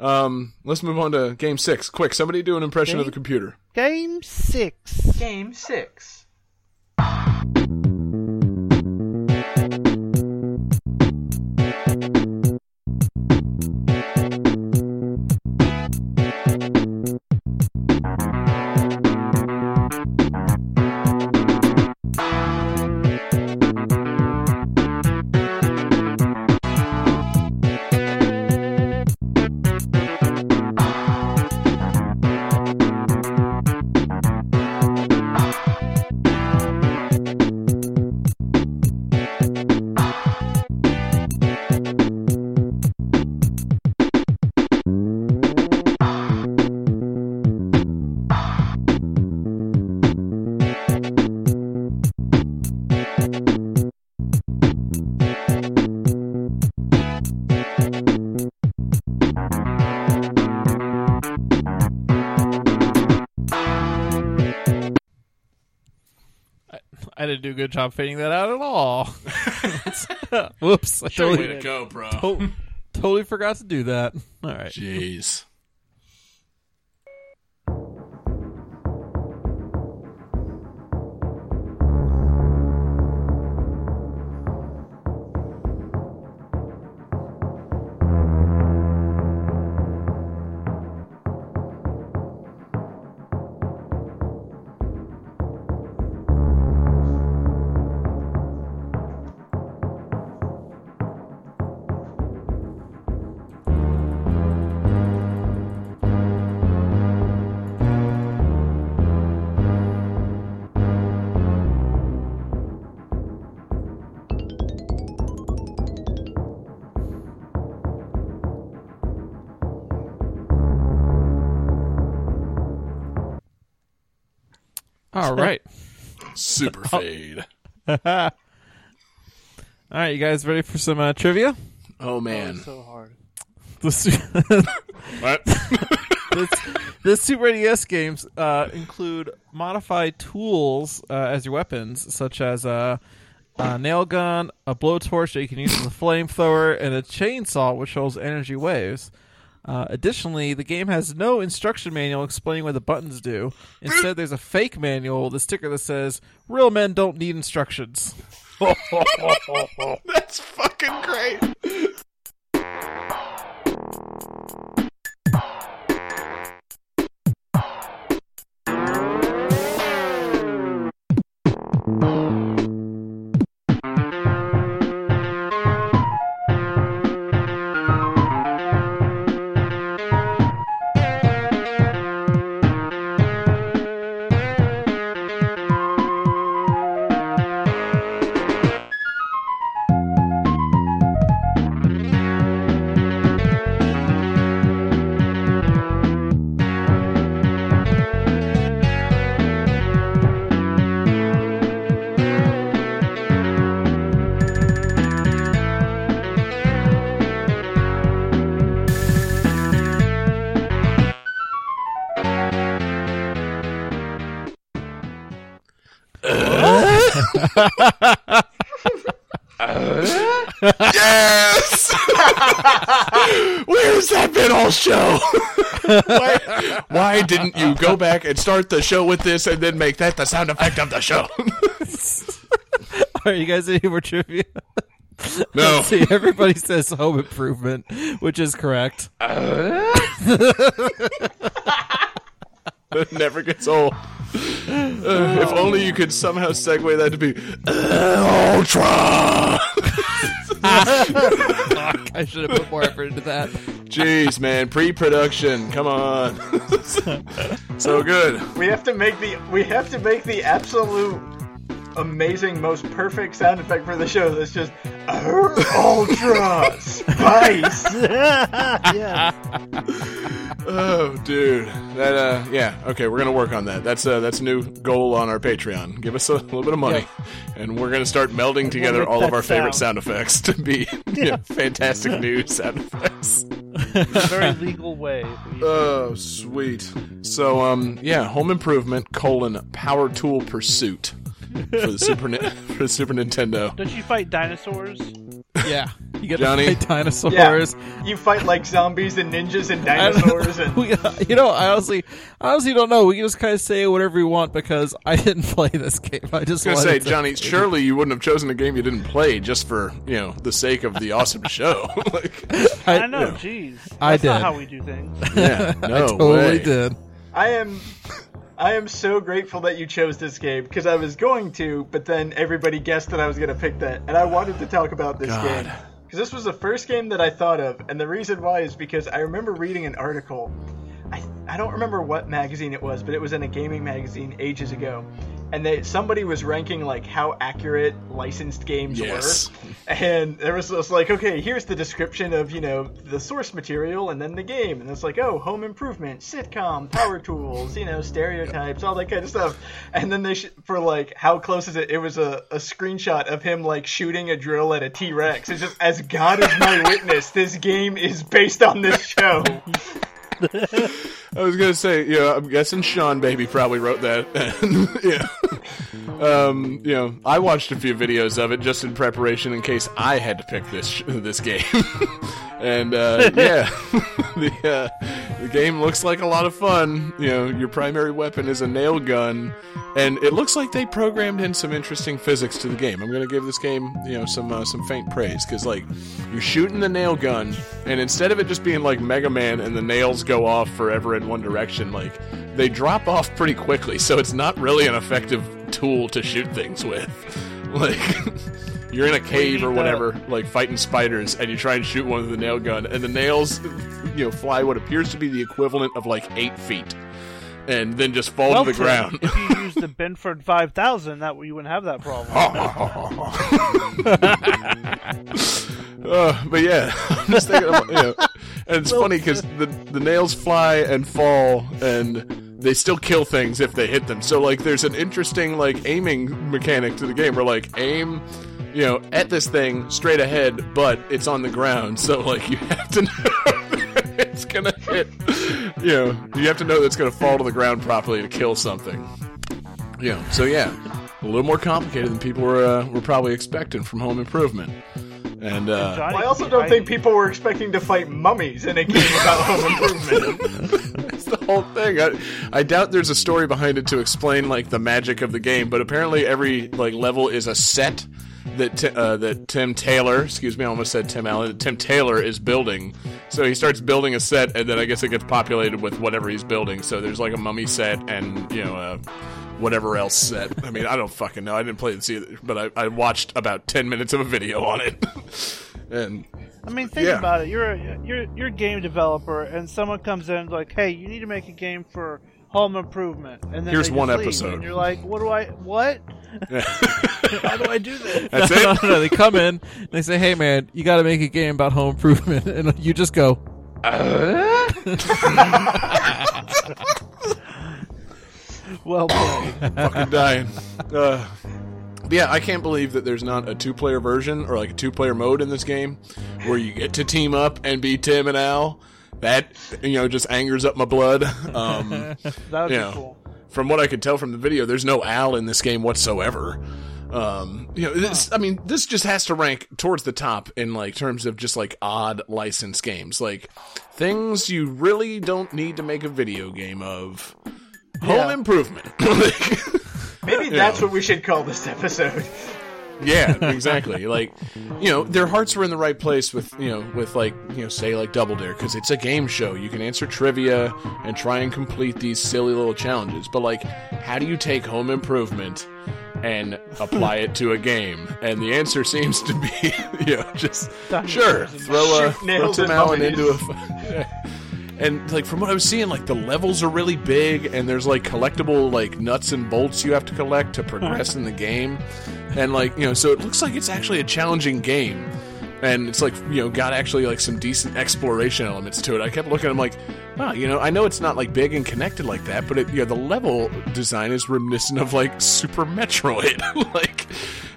um, let's move on to game six. Quick, somebody do an impression of the computer. Game six. Game six. I didn't do a good job fading that out at all. [laughs] [laughs] Whoops! I totally, Way to go, bro. to- totally forgot to do that. All right. Jeez. All [laughs] right. Super fade. [laughs] All right, you guys ready for some uh, trivia? Oh man. So hard. The [laughs] What? this, the Super NES games uh, include modified tools uh, as your weapons, such as a, a nail gun, a blowtorch that you can use as a flamethrower, and a chainsaw which holds energy waves. Uh, additionally, the game has no instruction manual explaining what the buttons do. Instead, there's a fake manual with a sticker that says, Real men don't need instructions. [laughs] [laughs] That's fucking great. That show? [laughs] why, why didn't you go back and start the show with this and then make that the sound effect of the show? [laughs] Are you guys any more trivia? no. [laughs] See, everybody says home improvement, which is correct. That never gets old. Uh, if only you could somehow segue that to be uh, Ultra. I should have put more effort into that. Jeez, man, pre-production. Come on. [laughs] so good. We have to make the we have to make the absolute amazing, most perfect sound effect for the show. That's just "Arr, ultra spice. [laughs] yeah. Oh, dude. That uh, yeah. Okay, we're gonna work on that. That's uh, that's a new goal on our Patreon. Give us a little bit of money, and we're gonna start melding together make all of that our favorite sound. sound effects to be [laughs] yeah, fantastic new sound effects. Very legal way. [laughs] Oh, sweet. So, um, yeah, Home Improvement colon Power Tool Pursuit for the Super Ni- [laughs] for the Super Nintendo. Don't you fight dinosaurs? Yeah, you get Johnny? to fight dinosaurs. Yeah, you fight like zombies and ninjas and I don't know. dinosaurs and [laughs] We- you know, I honestly, I honestly don't know. We can just kind of say whatever we want because I didn't [laughs] play this game. I just I was gonna say, to- Johnny, surely you wouldn't have chosen a game you didn't play just for you know the sake of the awesome show. like, I, I, know, jeez. That's I not did. how we do things. yeah, no totally way. did. I am I am so grateful that you chose this game because I was going to, but then everybody guessed that I was going to pick that, and I wanted to talk about this God. game because this was the first game that I thought of, and the reason why is because I remember reading an article. I, I don't remember what magazine it was, but it was in a gaming magazine ages ago, and they somebody was ranking like how accurate licensed games Yes. were, and there was just like, okay, here's the description of you know the source material and then the game, and it's like, oh, home improvement, sitcom, power tools, you know, stereotypes, all that kind of stuff, and then they sh- for like how close is it? It was a, a screenshot of him like shooting a drill at a T Rex. It's just as God is my witness, this game is based on this show. [laughs] I was gonna say, yeah, I'm guessing Seanbaby probably wrote that. And, [laughs] yeah. Um, you know, I watched a few videos of it just in preparation in case I had to pick this this game. [laughs] and uh, [laughs] yeah, the uh, the game looks like a lot of fun. You know, your primary weapon is a nail gun, and it looks like they programmed in some interesting physics to the game. I'm gonna give this game, you know, some uh, some faint praise because like you're shooting the nail gun, and instead of it just being like Mega Man and the nails go off forever in one direction, like they drop off pretty quickly. So it's not really an effective tool to shoot things with. [laughs] Like [laughs] you're in a cave or need whatever, like fighting spiders, and you try and shoot one with a nail gun, and the nails, you know, fly what appears to be the equivalent of like eight feet, and then just fall Well, to the ground. if you [laughs] use the Binford 5000, that you wouldn't have that problem. Uh, but yeah, I'm just thinking, about, you know, and it's funny because the the nails fly and fall, and they still kill things if they hit them. So like, there's an interesting like aiming mechanic to the game where like aim, you know, at this thing straight ahead, but it's on the ground. So like, you have to [laughs] know it's gonna hit. You know, you have to know that it's gonna fall to the ground properly to kill something. You know, so yeah, a little more complicated than people were uh, were probably expecting from Home Improvement. And uh, Johnny, Well, I also don't think people were expecting to fight mummies in a game about home improvement. [laughs] That's the whole thing. I, I doubt there's a story behind it to explain like the magic of the game, but apparently every like level is a set that Ti- uh, that Tim Taylor, excuse me, I almost said Tim Allen. Tim Taylor is building. So he starts building a set, and then I guess it gets populated with whatever he's building. So there's like a mummy set, and you know. Uh, Whatever else set. I mean, I don't fucking know. I didn't play this either, but I, I watched about ten minutes of a video on it, [laughs] and I mean, think Yeah. about it. You're a, you're you're a game developer, and someone comes in like, "Hey, you need to make a game for home improvement." And then Here's one episode. And you're like, "What do I? What? How do I do this?" [laughs] that's no, it. no, no, they come in and they say, "Hey, man, you got to make a game about home improvement," [laughs] and you just go, uh? Well played. [laughs] fucking dying. Uh, but yeah, I can't believe that there's not a two-player version or like a two-player mode in this game where you get to team up and be Tim and Al. That you know just angers up my blood. [laughs] Um, That would be cool. from what I could tell from the video, there's no Al in this game whatsoever. Um, you know, this, I mean, this just has to rank towards the top in like terms of just like odd license games, like things you really don't need to make a video game of. Home Yeah. Improvement. [laughs] Maybe that's what we should call this episode. [laughs] Yeah, exactly. like, you know, their hearts were in the right place with, you know, with like, you know, say like Double Dare because it's a game show. You can answer trivia and try and complete these silly little challenges. But like, how do you take Home Improvement and apply it to a game? And the answer seems to be, [laughs] you know, just Dinosaurs sure, throw a shoot throw nails Tim Allen into a. And like from what I was seeing, like the levels are really big, and there's like collectible like nuts and bolts you have to collect to progress in the game, and like you know, so it looks like it's actually a challenging game, and it's like you know got actually like some decent exploration elements to it. I kept looking, I'm like, wow, you know, I know it's not like big and connected like that, but it, you know, the level design is reminiscent of like Super Metroid, [laughs] like.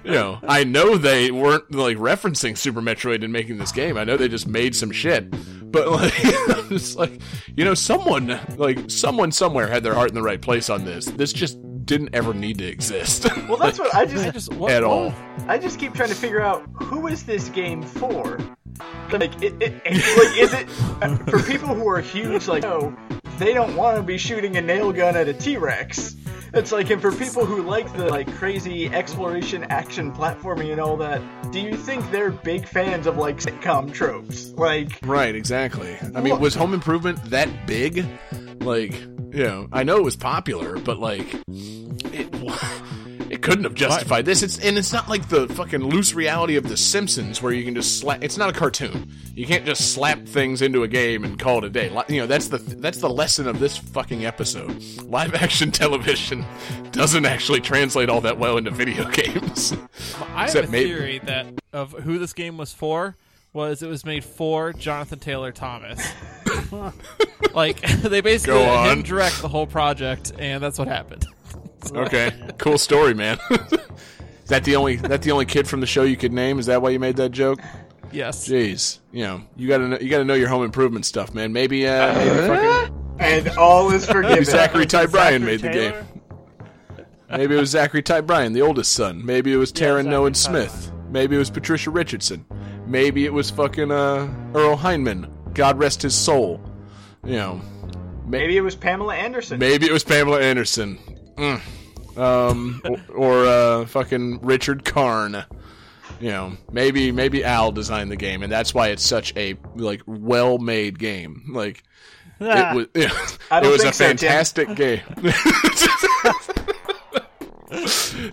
You know, I know they weren't like referencing Super Metroid in making this game. I know they just made some shit, [laughs] but like, [laughs] it's like you know, someone like someone somewhere had their heart in the right place on this. This just didn't ever need to exist Well, that's [laughs] what I just I just what, at what- all. I just keep trying to figure out who is this game for. Like, it, it, like is it uh, for people who are huge? Like, oh, they don't want to be shooting a nail gun at a T Rex. It's like, and for people who like the like crazy exploration, action, platforming, and all that, do you think they're big fans of like sitcom tropes? Like, Right, exactly. I mean, was Home Improvement that big? Like, you know, I know it was popular, but like, it [laughs] it couldn't have justified this. It's and it's not like the fucking loose reality of The Simpsons where you can just slap. It's not a cartoon. You can't just slap things into a game and call it a day. You know, that's the that's the lesson of this fucking episode. Live action [laughs] television doesn't actually translate all that well into video [laughs] games. I have Except a maybe- theory that of who this game was for was it was made for Jonathan Taylor Thomas. [laughs] like they basically Go let him direct the whole project, and that's what happened. [laughs] Okay, cool story, man. [laughs] Is that the only that the only kid from the show you could name? Is that why you made that joke? Yes. Jeez, you know you gotta know, you gotta know your home improvement stuff, man. Maybe uh, maybe, fucking, and all is [laughs] forgiven. maybe Zachary Ty Bryan Zachary made the game. Maybe it was Zachary Ty Bryan, the oldest son. Maybe it was Taran Zachary Noah Smith. Maybe it was Patricia Richardson. Maybe it was fucking uh, Earl Hindman. God rest his soul. You know, Maybe it was Pamela Anderson. Maybe it was Pamela Anderson. Mm. Um, or, or uh, fucking Richard Karn. You know, maybe maybe Al designed the game, and that's why it's such a like well-made game. Like it was, [laughs] I it was a so, Tim. fantastic [laughs] game.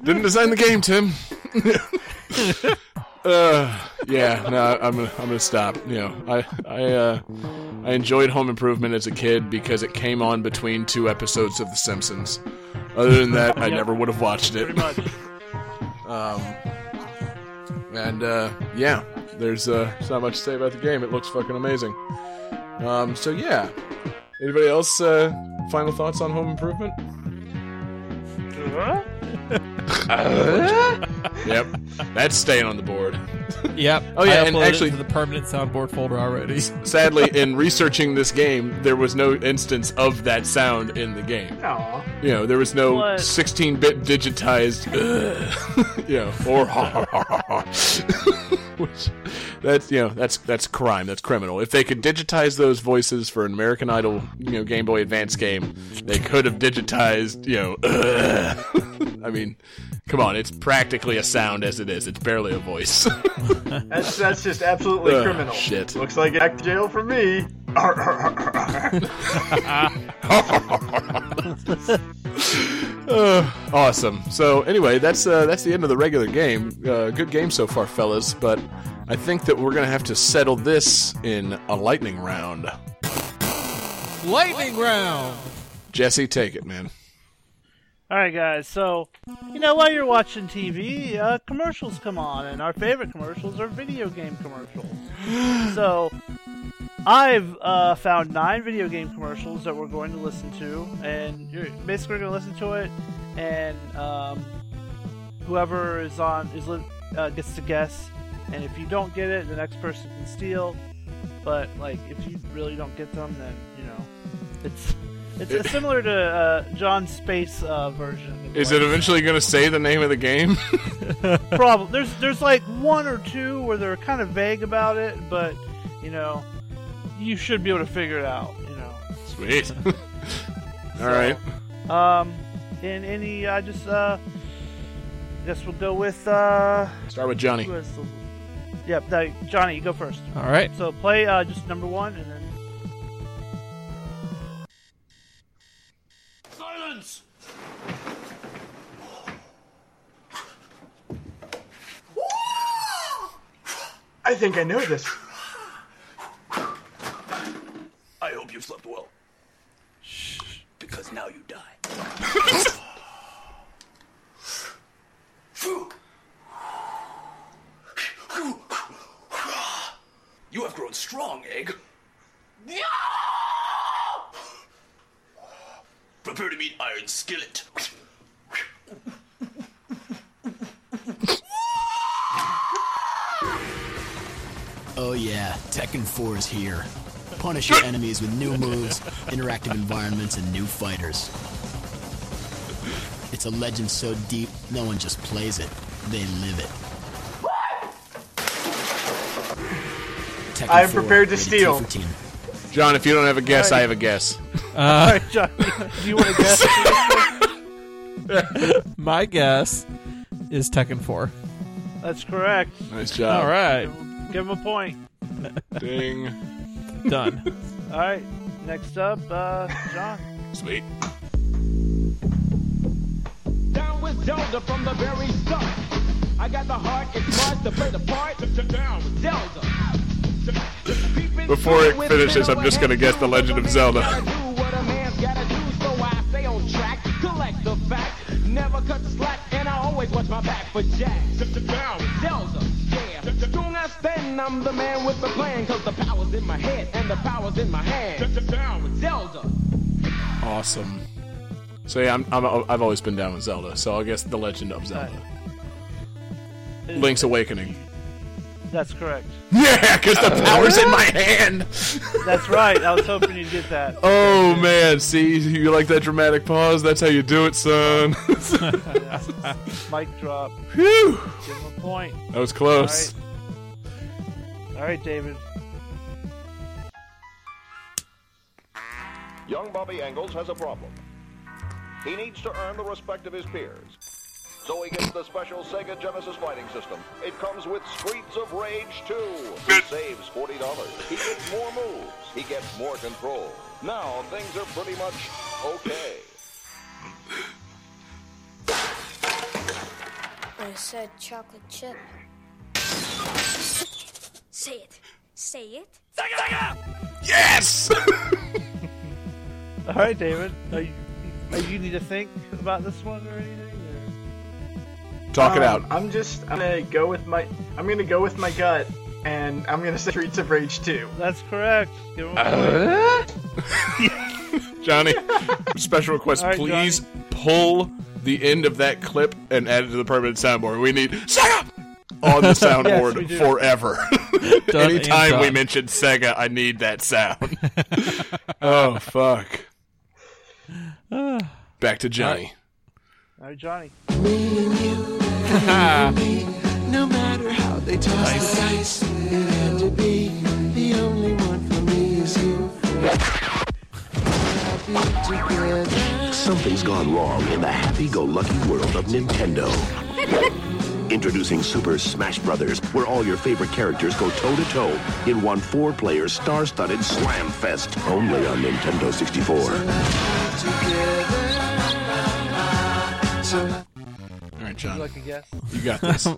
Didn't design the game, Tim. [laughs] uh, yeah, no, I'm gonna, I'm gonna stop. You know, I, I, uh, I enjoyed Home Improvement as a kid because it came on between two episodes of The Simpsons. Other than that, I [laughs] never would have watched it. pretty much. [laughs] And uh, yeah, there's uh, there's not much to say about the game. It looks fucking amazing. Um, so yeah, Anybody else? Uh, final thoughts on Home Improvement? [laughs] Yep, that's staying on the board. Yep. Oh, yeah, I and actually- it to the permanent soundboard folder already. [laughs] Sadly, in researching this game, there was no instance of that sound in the game. Aw. You know, there was no What? 16-bit digitized, [laughs] you know, or [laughs] which that's you know that's that's crime. That's criminal. If they could digitize those voices for an American Idol, you know, Game Boy Advance game, they could have digitized, you know. [laughs] I mean, come on, it's practically a sound as it is. It's barely a voice. [laughs] That's that's just absolutely Ugh, criminal. shit. Looks like back to jail for me. Uh, awesome. So anyway, that's uh, that's the end of the regular game. Uh, good game so far, fellas. But I think that we're gonna have to settle this in a lightning round. Lightning round. Jesse, take it, man. All right, guys. So, you know, while you're watching TV, uh, commercials come on, and our favorite commercials are video game commercials. so, I've uh, found nine video game commercials that we're going to listen to, and you're basically going to listen to it, and um, whoever is on is li- uh, gets to guess. And if you don't get it, the next person can steal. But like, if you really don't get them, then you know, it's. It's, it's similar to uh, John's space uh, version. Is it eventually gonna say the name of the game? Probably. There's there's like one or two where they're kind of vague about it, but you know, you should be able to figure it out. You know. Sweet. [laughs] [laughs] All right. Um, in any, I just uh, guess we'll go with uh, Start with Johnny. who has yep, no, Johnny, you go first. All right. So play uh, just number one, and then Silence! I think I know this. I hope you slept well. Shh. Because now you die. You have grown strong, Egg. Prepare to meet Iron Skillet. Oh yeah, Tekken 4 is here. Punish your enemies with new moves, interactive environments, and new fighters. It's a legend so deep, no one just plays it, they live it. Tekken I am 4, prepared to steal. T for teen. John, if you don't have a guess, I have a guess. Uh, [laughs] all right, Johnny, do you want to guess? [laughs] My guess is Tekken 4. That's correct. Nice job. All right. Give him a point. Ding. Done. [laughs] All right, next up, uh, John. Sweet. Down with Zelda from the very start. I got the heart, it's smart to play the part. Down with Zelda. Before it finishes, I'm just gonna guess The Legend of Zelda. Gotta do what a man's gotta do, so I stay on track. Collect the fact, never cut the slack, and I always watch my back for Jack. Down with Zelda, yeah. Don't understand, I'm the man with the plan, cause the power's in my head and the power's in my hand. Down with Zelda. Awesome. So yeah, I'm, I'm I've always been down with Zelda. So I guess The Legend of Zelda. Link's Awakening. That's correct. Yeah, because the power's in my hand. That's right. I was hoping you'd get that. [laughs] Oh man, see, you like that dramatic pause? That's how you do it, son. [laughs] Mic drop. Whew, Give him a point. that was close. right. All right, David. Young Bobby Engels has a problem. He needs to earn the respect of his peers. So he gets the special Sega Genesis fighting system. It comes with Streets of Rage 2. He saves $40. He gets more moves. He gets more control. Now things are pretty much okay. I said chocolate chip. Say it. Say it. Yes. [laughs] All right, David. Are you, are you need to think about this one or anything? Talk it Um, out. I'm just I'm gonna go with my I'm gonna go with my gut, and I'm gonna say Streets of Rage 2. That's correct. Give him a point. [laughs] Johnny, special request, All right, please pull the end of that clip and add it to the permanent soundboard. We need Sega on the [laughs] soundboard we do. forever. [laughs] Done Anytime we mention Sega, I need that sound. [laughs] oh fuck. [sighs] Back to Johnny. All right, Johnny. No matter how they toss the dice, it had to be the only one for me is you. Something's gone wrong in the happy-go-lucky world of Nintendo. Introducing Super Smash Brothers, where all your favorite characters go toe-to-toe in one four-player star-studded slam fest, only on Nintendo 64. All right, John, you like guess? you got this. [laughs]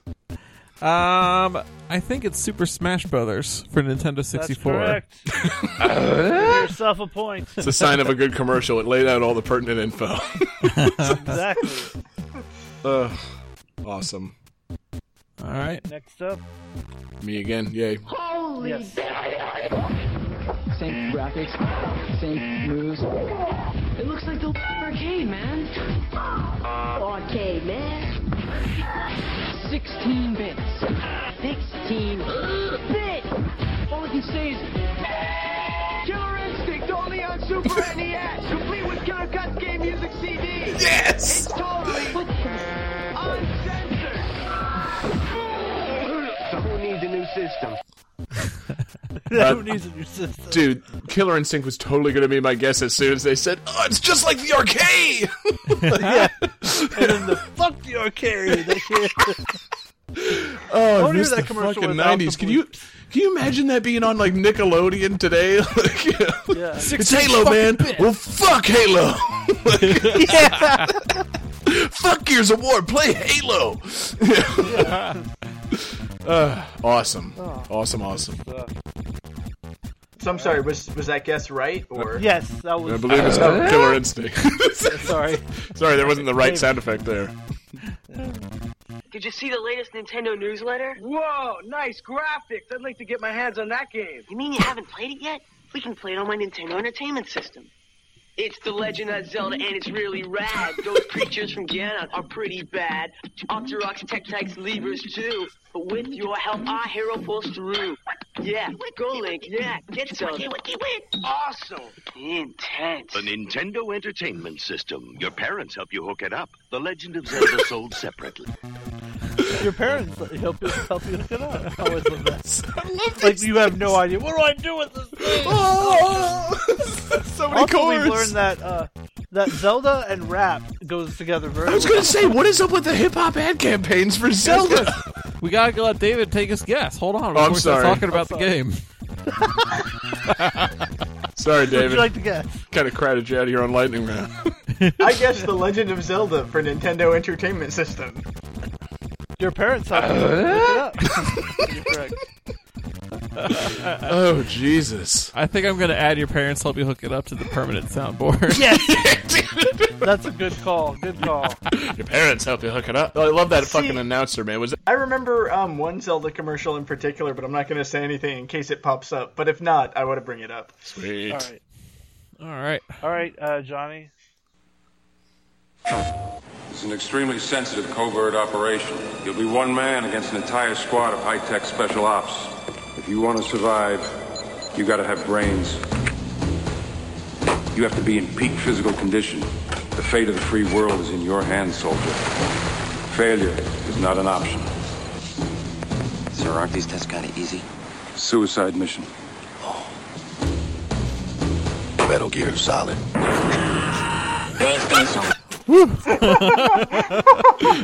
Um, I think it's Super Smash Brothers for Nintendo 64. That's correct. [laughs] Give yourself a point. It's a sign of a good commercial. It laid out all the pertinent info. [laughs] exactly. Ugh. awesome. All right. Next up. Me again. Yay. Holy Yes. Same mm. graphics, same mm. moves. It looks like the arcade, man. Arcade, man. 16 bits. 16 bit. All I can say is Killer Instinct only on Super NES, complete with Killer Cuts game music CD. Yes! It's totally needs a new? Who needs a new system? Dude, Killer Instinct was totally going to be my guess as soon as they said, "Oh, it's just like the arcade." [laughs] yeah. And then the fuck the arcade. They can't- [laughs] Oh, Don't I hear miss that the commercial fucking without nineties. the Can you can you imagine that being on like Nickelodeon today? [laughs] like, yeah. Yeah. It's Halo, man. Well, fuck Halo. yeah. fuck Gears of War. Play Halo. Uh, awesome, awesome, awesome. So I'm sorry. Was was that guess right or? Yes, that was. I believe it's [laughs] Killer Instinct. [laughs] Sorry. Sorry, there wasn't the right sound effect there. Did you see the latest Nintendo newsletter? Whoa, nice graphics. I'd like to get my hands on that game. You mean you haven't played it yet? We can play it on my Nintendo Entertainment System. It's The Legend of Zelda, and it's really rad. Those creatures from Ganon are pretty bad. Octoroks, Tektites, Leevers, too. But with your help, our hero pulls through. Yeah, go Link, yeah, get Zelda. Awesome. Intense. The Nintendo Entertainment System. Your parents help you hook it up. The Legend of Zelda [laughs] sold separately. Your parents help you help you hook it up. I always love that. Like you have no idea. What do I do with this thing? [laughs] [laughs] so many also, chords. we've learned that uh, that Zelda and rap goes together very I was well. gonna say, what is up with the hip hop ad campaigns for Zelda? We gotta let David take his guess. Hold on. Oh, I'm before we start sorry. talking about the game. [laughs] Sorry, What would David. you like to guess? kind of crowded you out here on lightning round. [laughs] I guess The Legend of Zelda for Nintendo Entertainment System. Your parents help you look it up. [laughs] You're correct. [laughs] oh Jesus! I think I'm gonna add your parents help you hook it up to the permanent soundboard. Yes, [laughs] that's a good call. Good call. Your parents help you hook it up. Oh, I love that fucking announcer, man. Was it? I remember um, one Zelda commercial in particular, but I'm not going to say anything in case it pops up. But if not, I want to bring it up. Sweet. All right, All right. all right, uh, Johnny. It's an extremely sensitive covert operation. You'll be one man against an entire squad of high-tech special ops. If you want to survive, you gotta have brains. You have to be in peak physical condition. The fate of the free world is in your hands, soldier. Failure is not an option. Sir, aren't these tests kind of easy? Suicide mission. Oh. Metal Gear Solid. [laughs]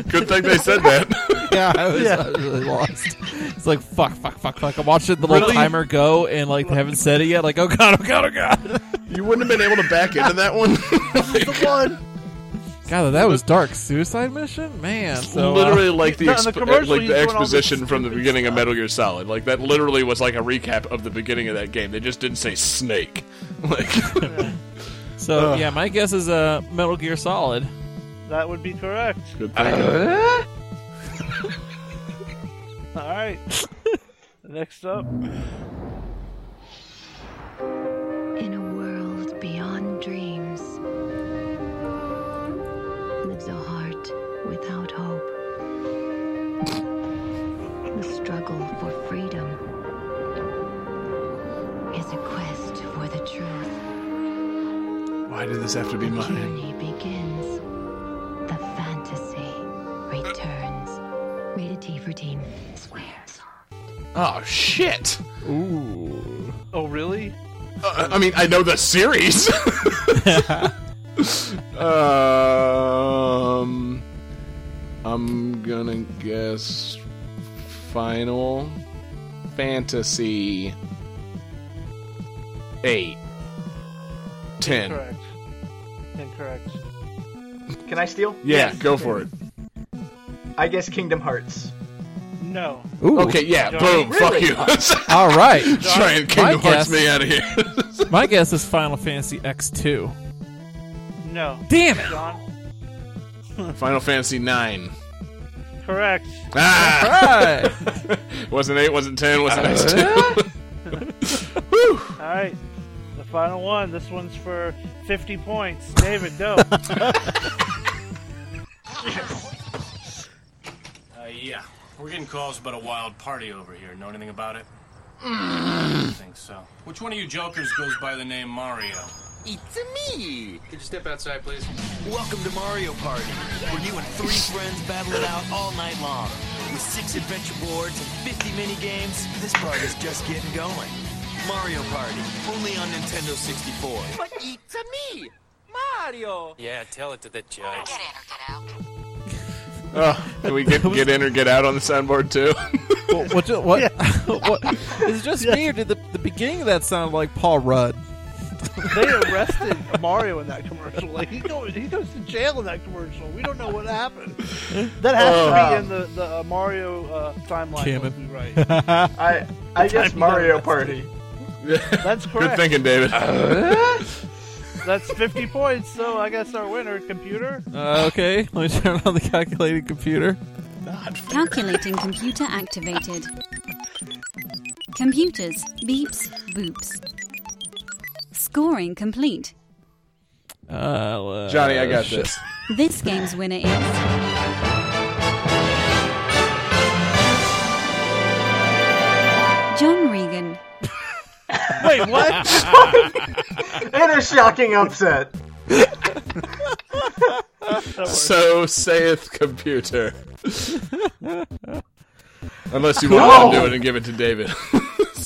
Good thing they said that. [laughs] yeah, I was, I was really lost. It's like fuck, fuck, fuck, fuck. I'm watching the little Really? timer go, and like they haven't said it yet. Like, oh god, oh god, oh god. You wouldn't have been able to back into that one. [laughs] The one. God, that was dark. Suicide mission, man. So uh, literally like the, No, in the exp- commercial, like he's the doing all this exposition from the stupid beginning of Metal Gear Solid. Like that literally was like a recap of the beginning of that game. They just didn't say Snake. Like so Ugh. yeah, my guess is uh, Metal Gear Solid. That would be correct. Good pick. Uh, [laughs] All right. Next up. In a world beyond dreams lives a heart without hope. The struggle Why did this have to be The mine? journey begins. The fantasy returns. Rated T for teen. Swears. Oh shit! Ooh. Oh, really? Uh, I mean, I know the series. [laughs] um, I'm gonna guess Final Fantasy eight. Ten. Incorrect. Incorrect. Can I steal? Yeah, go for it. [laughs] I guess Kingdom Hearts. No. Ooh. Okay, yeah, Johnny, boom, fuck you. [laughs] All right. [laughs] Try and Kingdom My Hearts guess- me out of here. My guess is Final Fantasy X2. No. Damn it. John. Final Fantasy nine. Correct. Ah! wasn't eight, wasn't ten, wasn't X two. All right. The final one. This one's for 50 points. David, go. [laughs] Uh, yeah. We're getting calls about a wild party over here. Know anything about it? I think so. Which one of you jokers goes by the name Mario? It's me! Could you step outside, please? Welcome to Mario Party, where you and three friends battle it out all night long. With six adventure boards and 50 mini games, this party's just getting going. Mario Party, only on Nintendo 64. But it's me! Mario! Yeah, tell it to the judge. Get in or get out. [laughs] Oh, can we get get in or get out on the soundboard too? [laughs] What? What? what, what [laughs] is it just me, or did the, the beginning of that sound like Paul Rudd? they arrested Mario in that commercial. Like he goes, he goes to jail in that commercial. We don't know what happened. That has Oh. to be in the the uh, Mario uh, timeline. Canon. Would be right. I I guess Mario Party. That's correct. Good thinking, David. [laughs] That's 50 points. So I guess our winner, computer. Uh, okay, let me turn on the calculating computer. Calculating computer activated. Computers, beeps, boops. Scoring complete. Uh, Johnny, I got shit. this. This game's winner is. Wait, what? [laughs] and a shocking upset. So saith computer. Unless you No. want to do it and give it to David. [laughs]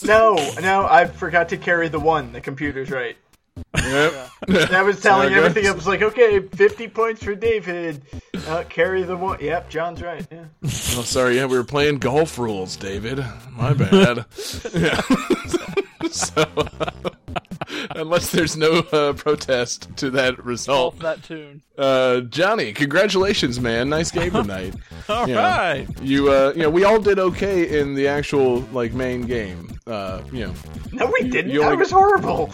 No, no, I forgot to carry the one. The computer's right. Yep. That was [laughs] telling it goes. everything. I was like, okay, 50 points for David. Uh, carry the one. Yep, John's right. Yeah. Oh, sorry. Yeah, we were playing golf rules, David. My bad. yeah. [laughs] so, uh, [laughs] unless there's no uh, protest to that result, Off that tune. uh, Johnny, congratulations, man. Nice game tonight. [laughs] All You know, right. You, uh, you know, we all did okay in the actual like main game. Uh, you know, No, we didn't. You That only- was horrible.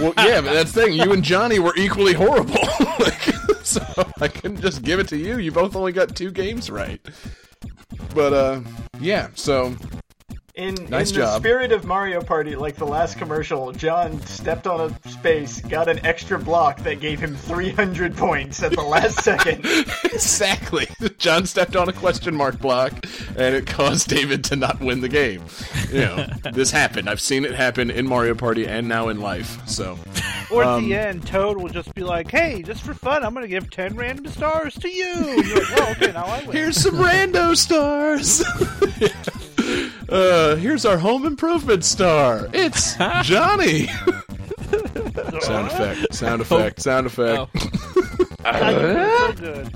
well, yeah, but that's the thing. You and Johnny were equally horrible. like, so I couldn't just give it to you. You both only got two games right. But uh, yeah. So In, Nice in the job. spirit of Mario Party, like the last commercial, John stepped on a space, got an extra block that gave him 300 points at the last [laughs] second. exactly, John stepped on a question mark block, and it caused David to not win the game. You know, [laughs] this happened. I've seen it happen in Mario Party and now in life. So, Or at um, the end, Toad will just be like, "Hey, just for fun, I'm going to give 10 random stars to you." You're like, "Well, okay, now I win." Here's some rando [laughs] stars. uh, here's our home improvement star. It's [laughs] Johnny. sound effect. Sound effect. Sound effect. so good.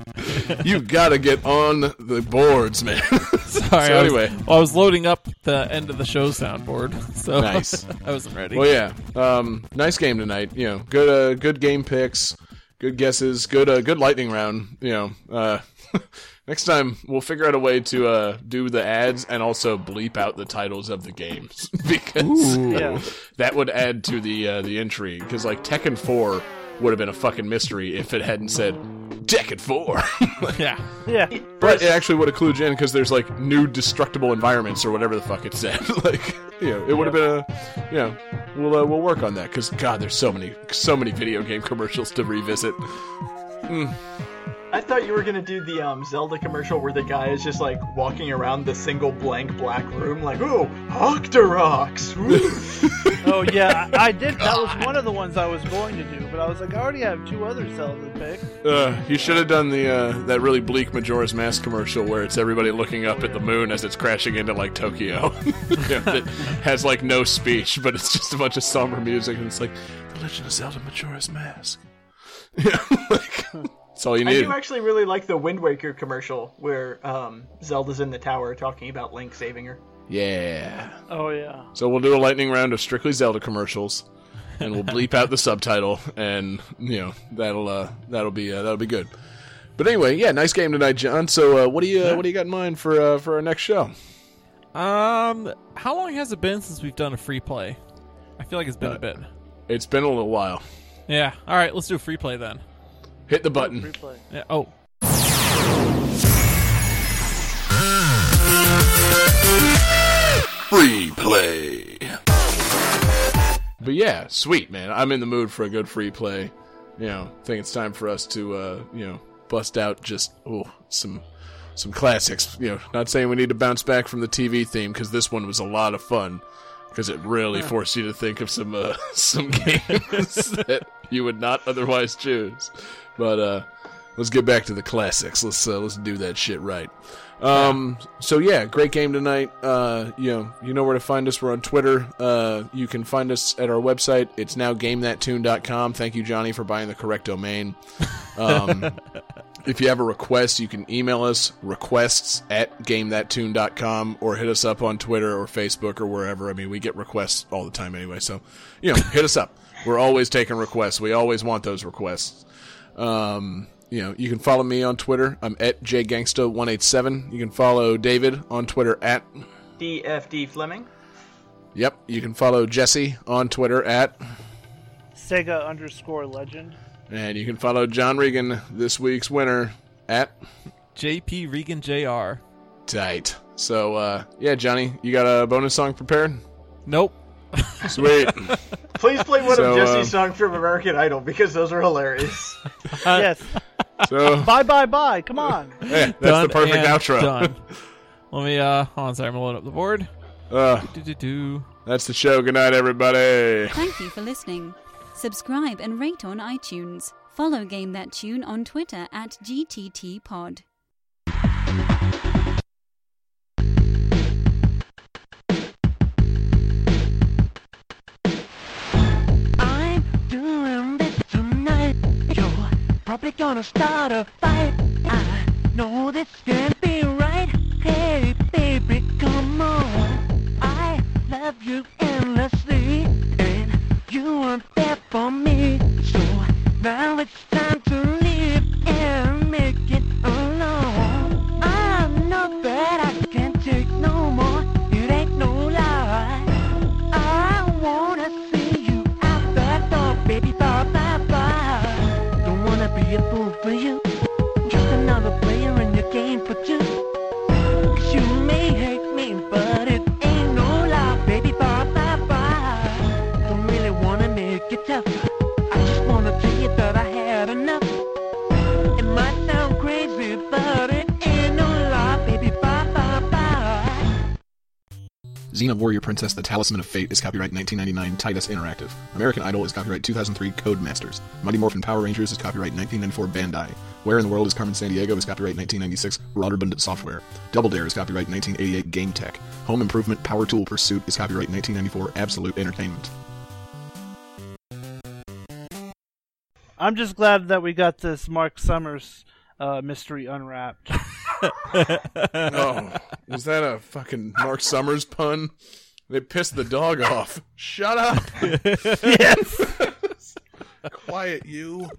you gotta get on the boards, man. [laughs] Sorry. So I was, anyway. well, I was loading up the end of the show soundboard, [laughs] so Nice. I wasn't ready. Well, yeah. Um, nice game tonight. You know, good, uh, good game picks, good guesses, good, uh, good lightning round. You know, uh, next time we'll figure out a way to uh, do the ads and also bleep out the titles of the games [laughs] because Yeah. that would add to the uh, the intrigue. Because like Tekken Four would have been a fucking mystery if it hadn't said Tekken Four. [laughs] yeah. Yeah. But it actually would have clued you in because there's like new destructible environments or whatever the fuck it said. [laughs] like, you know, it would have been a, you know, we'll uh, we'll work on that because God, there's so many so many video game commercials to revisit. Mm. I thought you were gonna do the um, Zelda commercial where the guy is just like walking around the single blank black room, like, "Oh, Octoroks!" Woo." [laughs] Oh yeah, I, I did. That was one of the ones I was going to do, but I was like, I already have two other Zelda picks. Uh, you should have done the uh, that really bleak Majora's Mask commercial where it's everybody looking up at the moon as it's crashing into like Tokyo. You know, that has like no speech, but it's just a bunch of somber music, and it's like The Legend of Zelda Majora's Mask. [laughs] Yeah, like, [laughs] that's all you I do actually really like the Wind Waker commercial where um, Zelda's in the tower talking about Link saving her. Yeah. Oh yeah. So we'll do a lightning round of strictly Zelda commercials, and we'll bleep out the [laughs] subtitle, and you know that'll uh, that'll be uh, that'll be good. But anyway, yeah, nice game tonight, John. So uh, what do you uh, what do you got in mind for uh, for our next show? Um, how long has it been since we've done a free play? I feel like it's been a bit. It's been a little while. Yeah. All right, let's do a free play then. Hit the button. Replay. Yeah. Oh. Free play. But yeah, sweet man. I'm in the mood for a good free play. You know, I think it's time for us to uh, you know bust out just oh some some classics. You know, not saying we need to bounce back from the TV theme because this one was a lot of fun because it really forced you to think of some uh, [laughs] some games [laughs] that you would not otherwise choose. But uh, let's get back to the classics. Let's uh, let's do that shit right. Um, so yeah, great game tonight. Uh, you know, you know where to find us. We're on Twitter. Uh, you can find us at our website. It's now gamethattune.com. Thank you, Johnny, for buying the correct domain. Um, [laughs] if you have a request, you can email us requests at gamethattune.com or hit us up on Twitter or Facebook or wherever. I mean, we get requests all the time anyway. So, you know, hit us up. We're always taking requests. We always want those requests. Um, you know, you can follow me on Twitter. I'm at jgangsta187. You can follow David on Twitter at. DFD Fleming. Yep. You can follow Jesse on Twitter at. Sega underscore legend. And you can follow John Regan, this week's winner, at. JP Regan Jr. Tight. So, uh, yeah, Johnny, you got a bonus song prepared? Nope. Sweet. [laughs] Please play one So, of Jesse's uh, songs from American Idol because those are hilarious. [laughs] yes. So, Bye bye bye. Come on. [laughs] yeah, that's Done the perfect and outro. Done. Let me uh hold on, sorry, I'm gonna load up the board. Uh, that's the show. Good night, everybody. Thank you for listening. Subscribe and rate on iTunes. Follow Game That Tune on Twitter at GTTPod. I'm probably gonna start a fight. I know this can't be right. Hey, baby, come on. I love you endlessly, and you weren't there for me. So now it's time to leave and make player in Xena Warrior Princess The Talisman of Fate is copyright 1999 Titus Interactive. American Idol is copyright 2003 Codemasters. Mighty Morphin Power Rangers is copyright 1994 Bandai. Where in the World is Carmen Sandiego is copyright 1996 Broderbund Software. Double Dare is copyright 1988 GameTek. Home Improvement Power Tool Pursuit is copyright 1994 Absolute Entertainment. I'm just glad that we got this Mark Summers uh, mystery unwrapped. [laughs] oh, was that a fucking Mark Summers pun? They pissed the dog off. Shut up. [laughs] yes. [laughs] Quiet, you.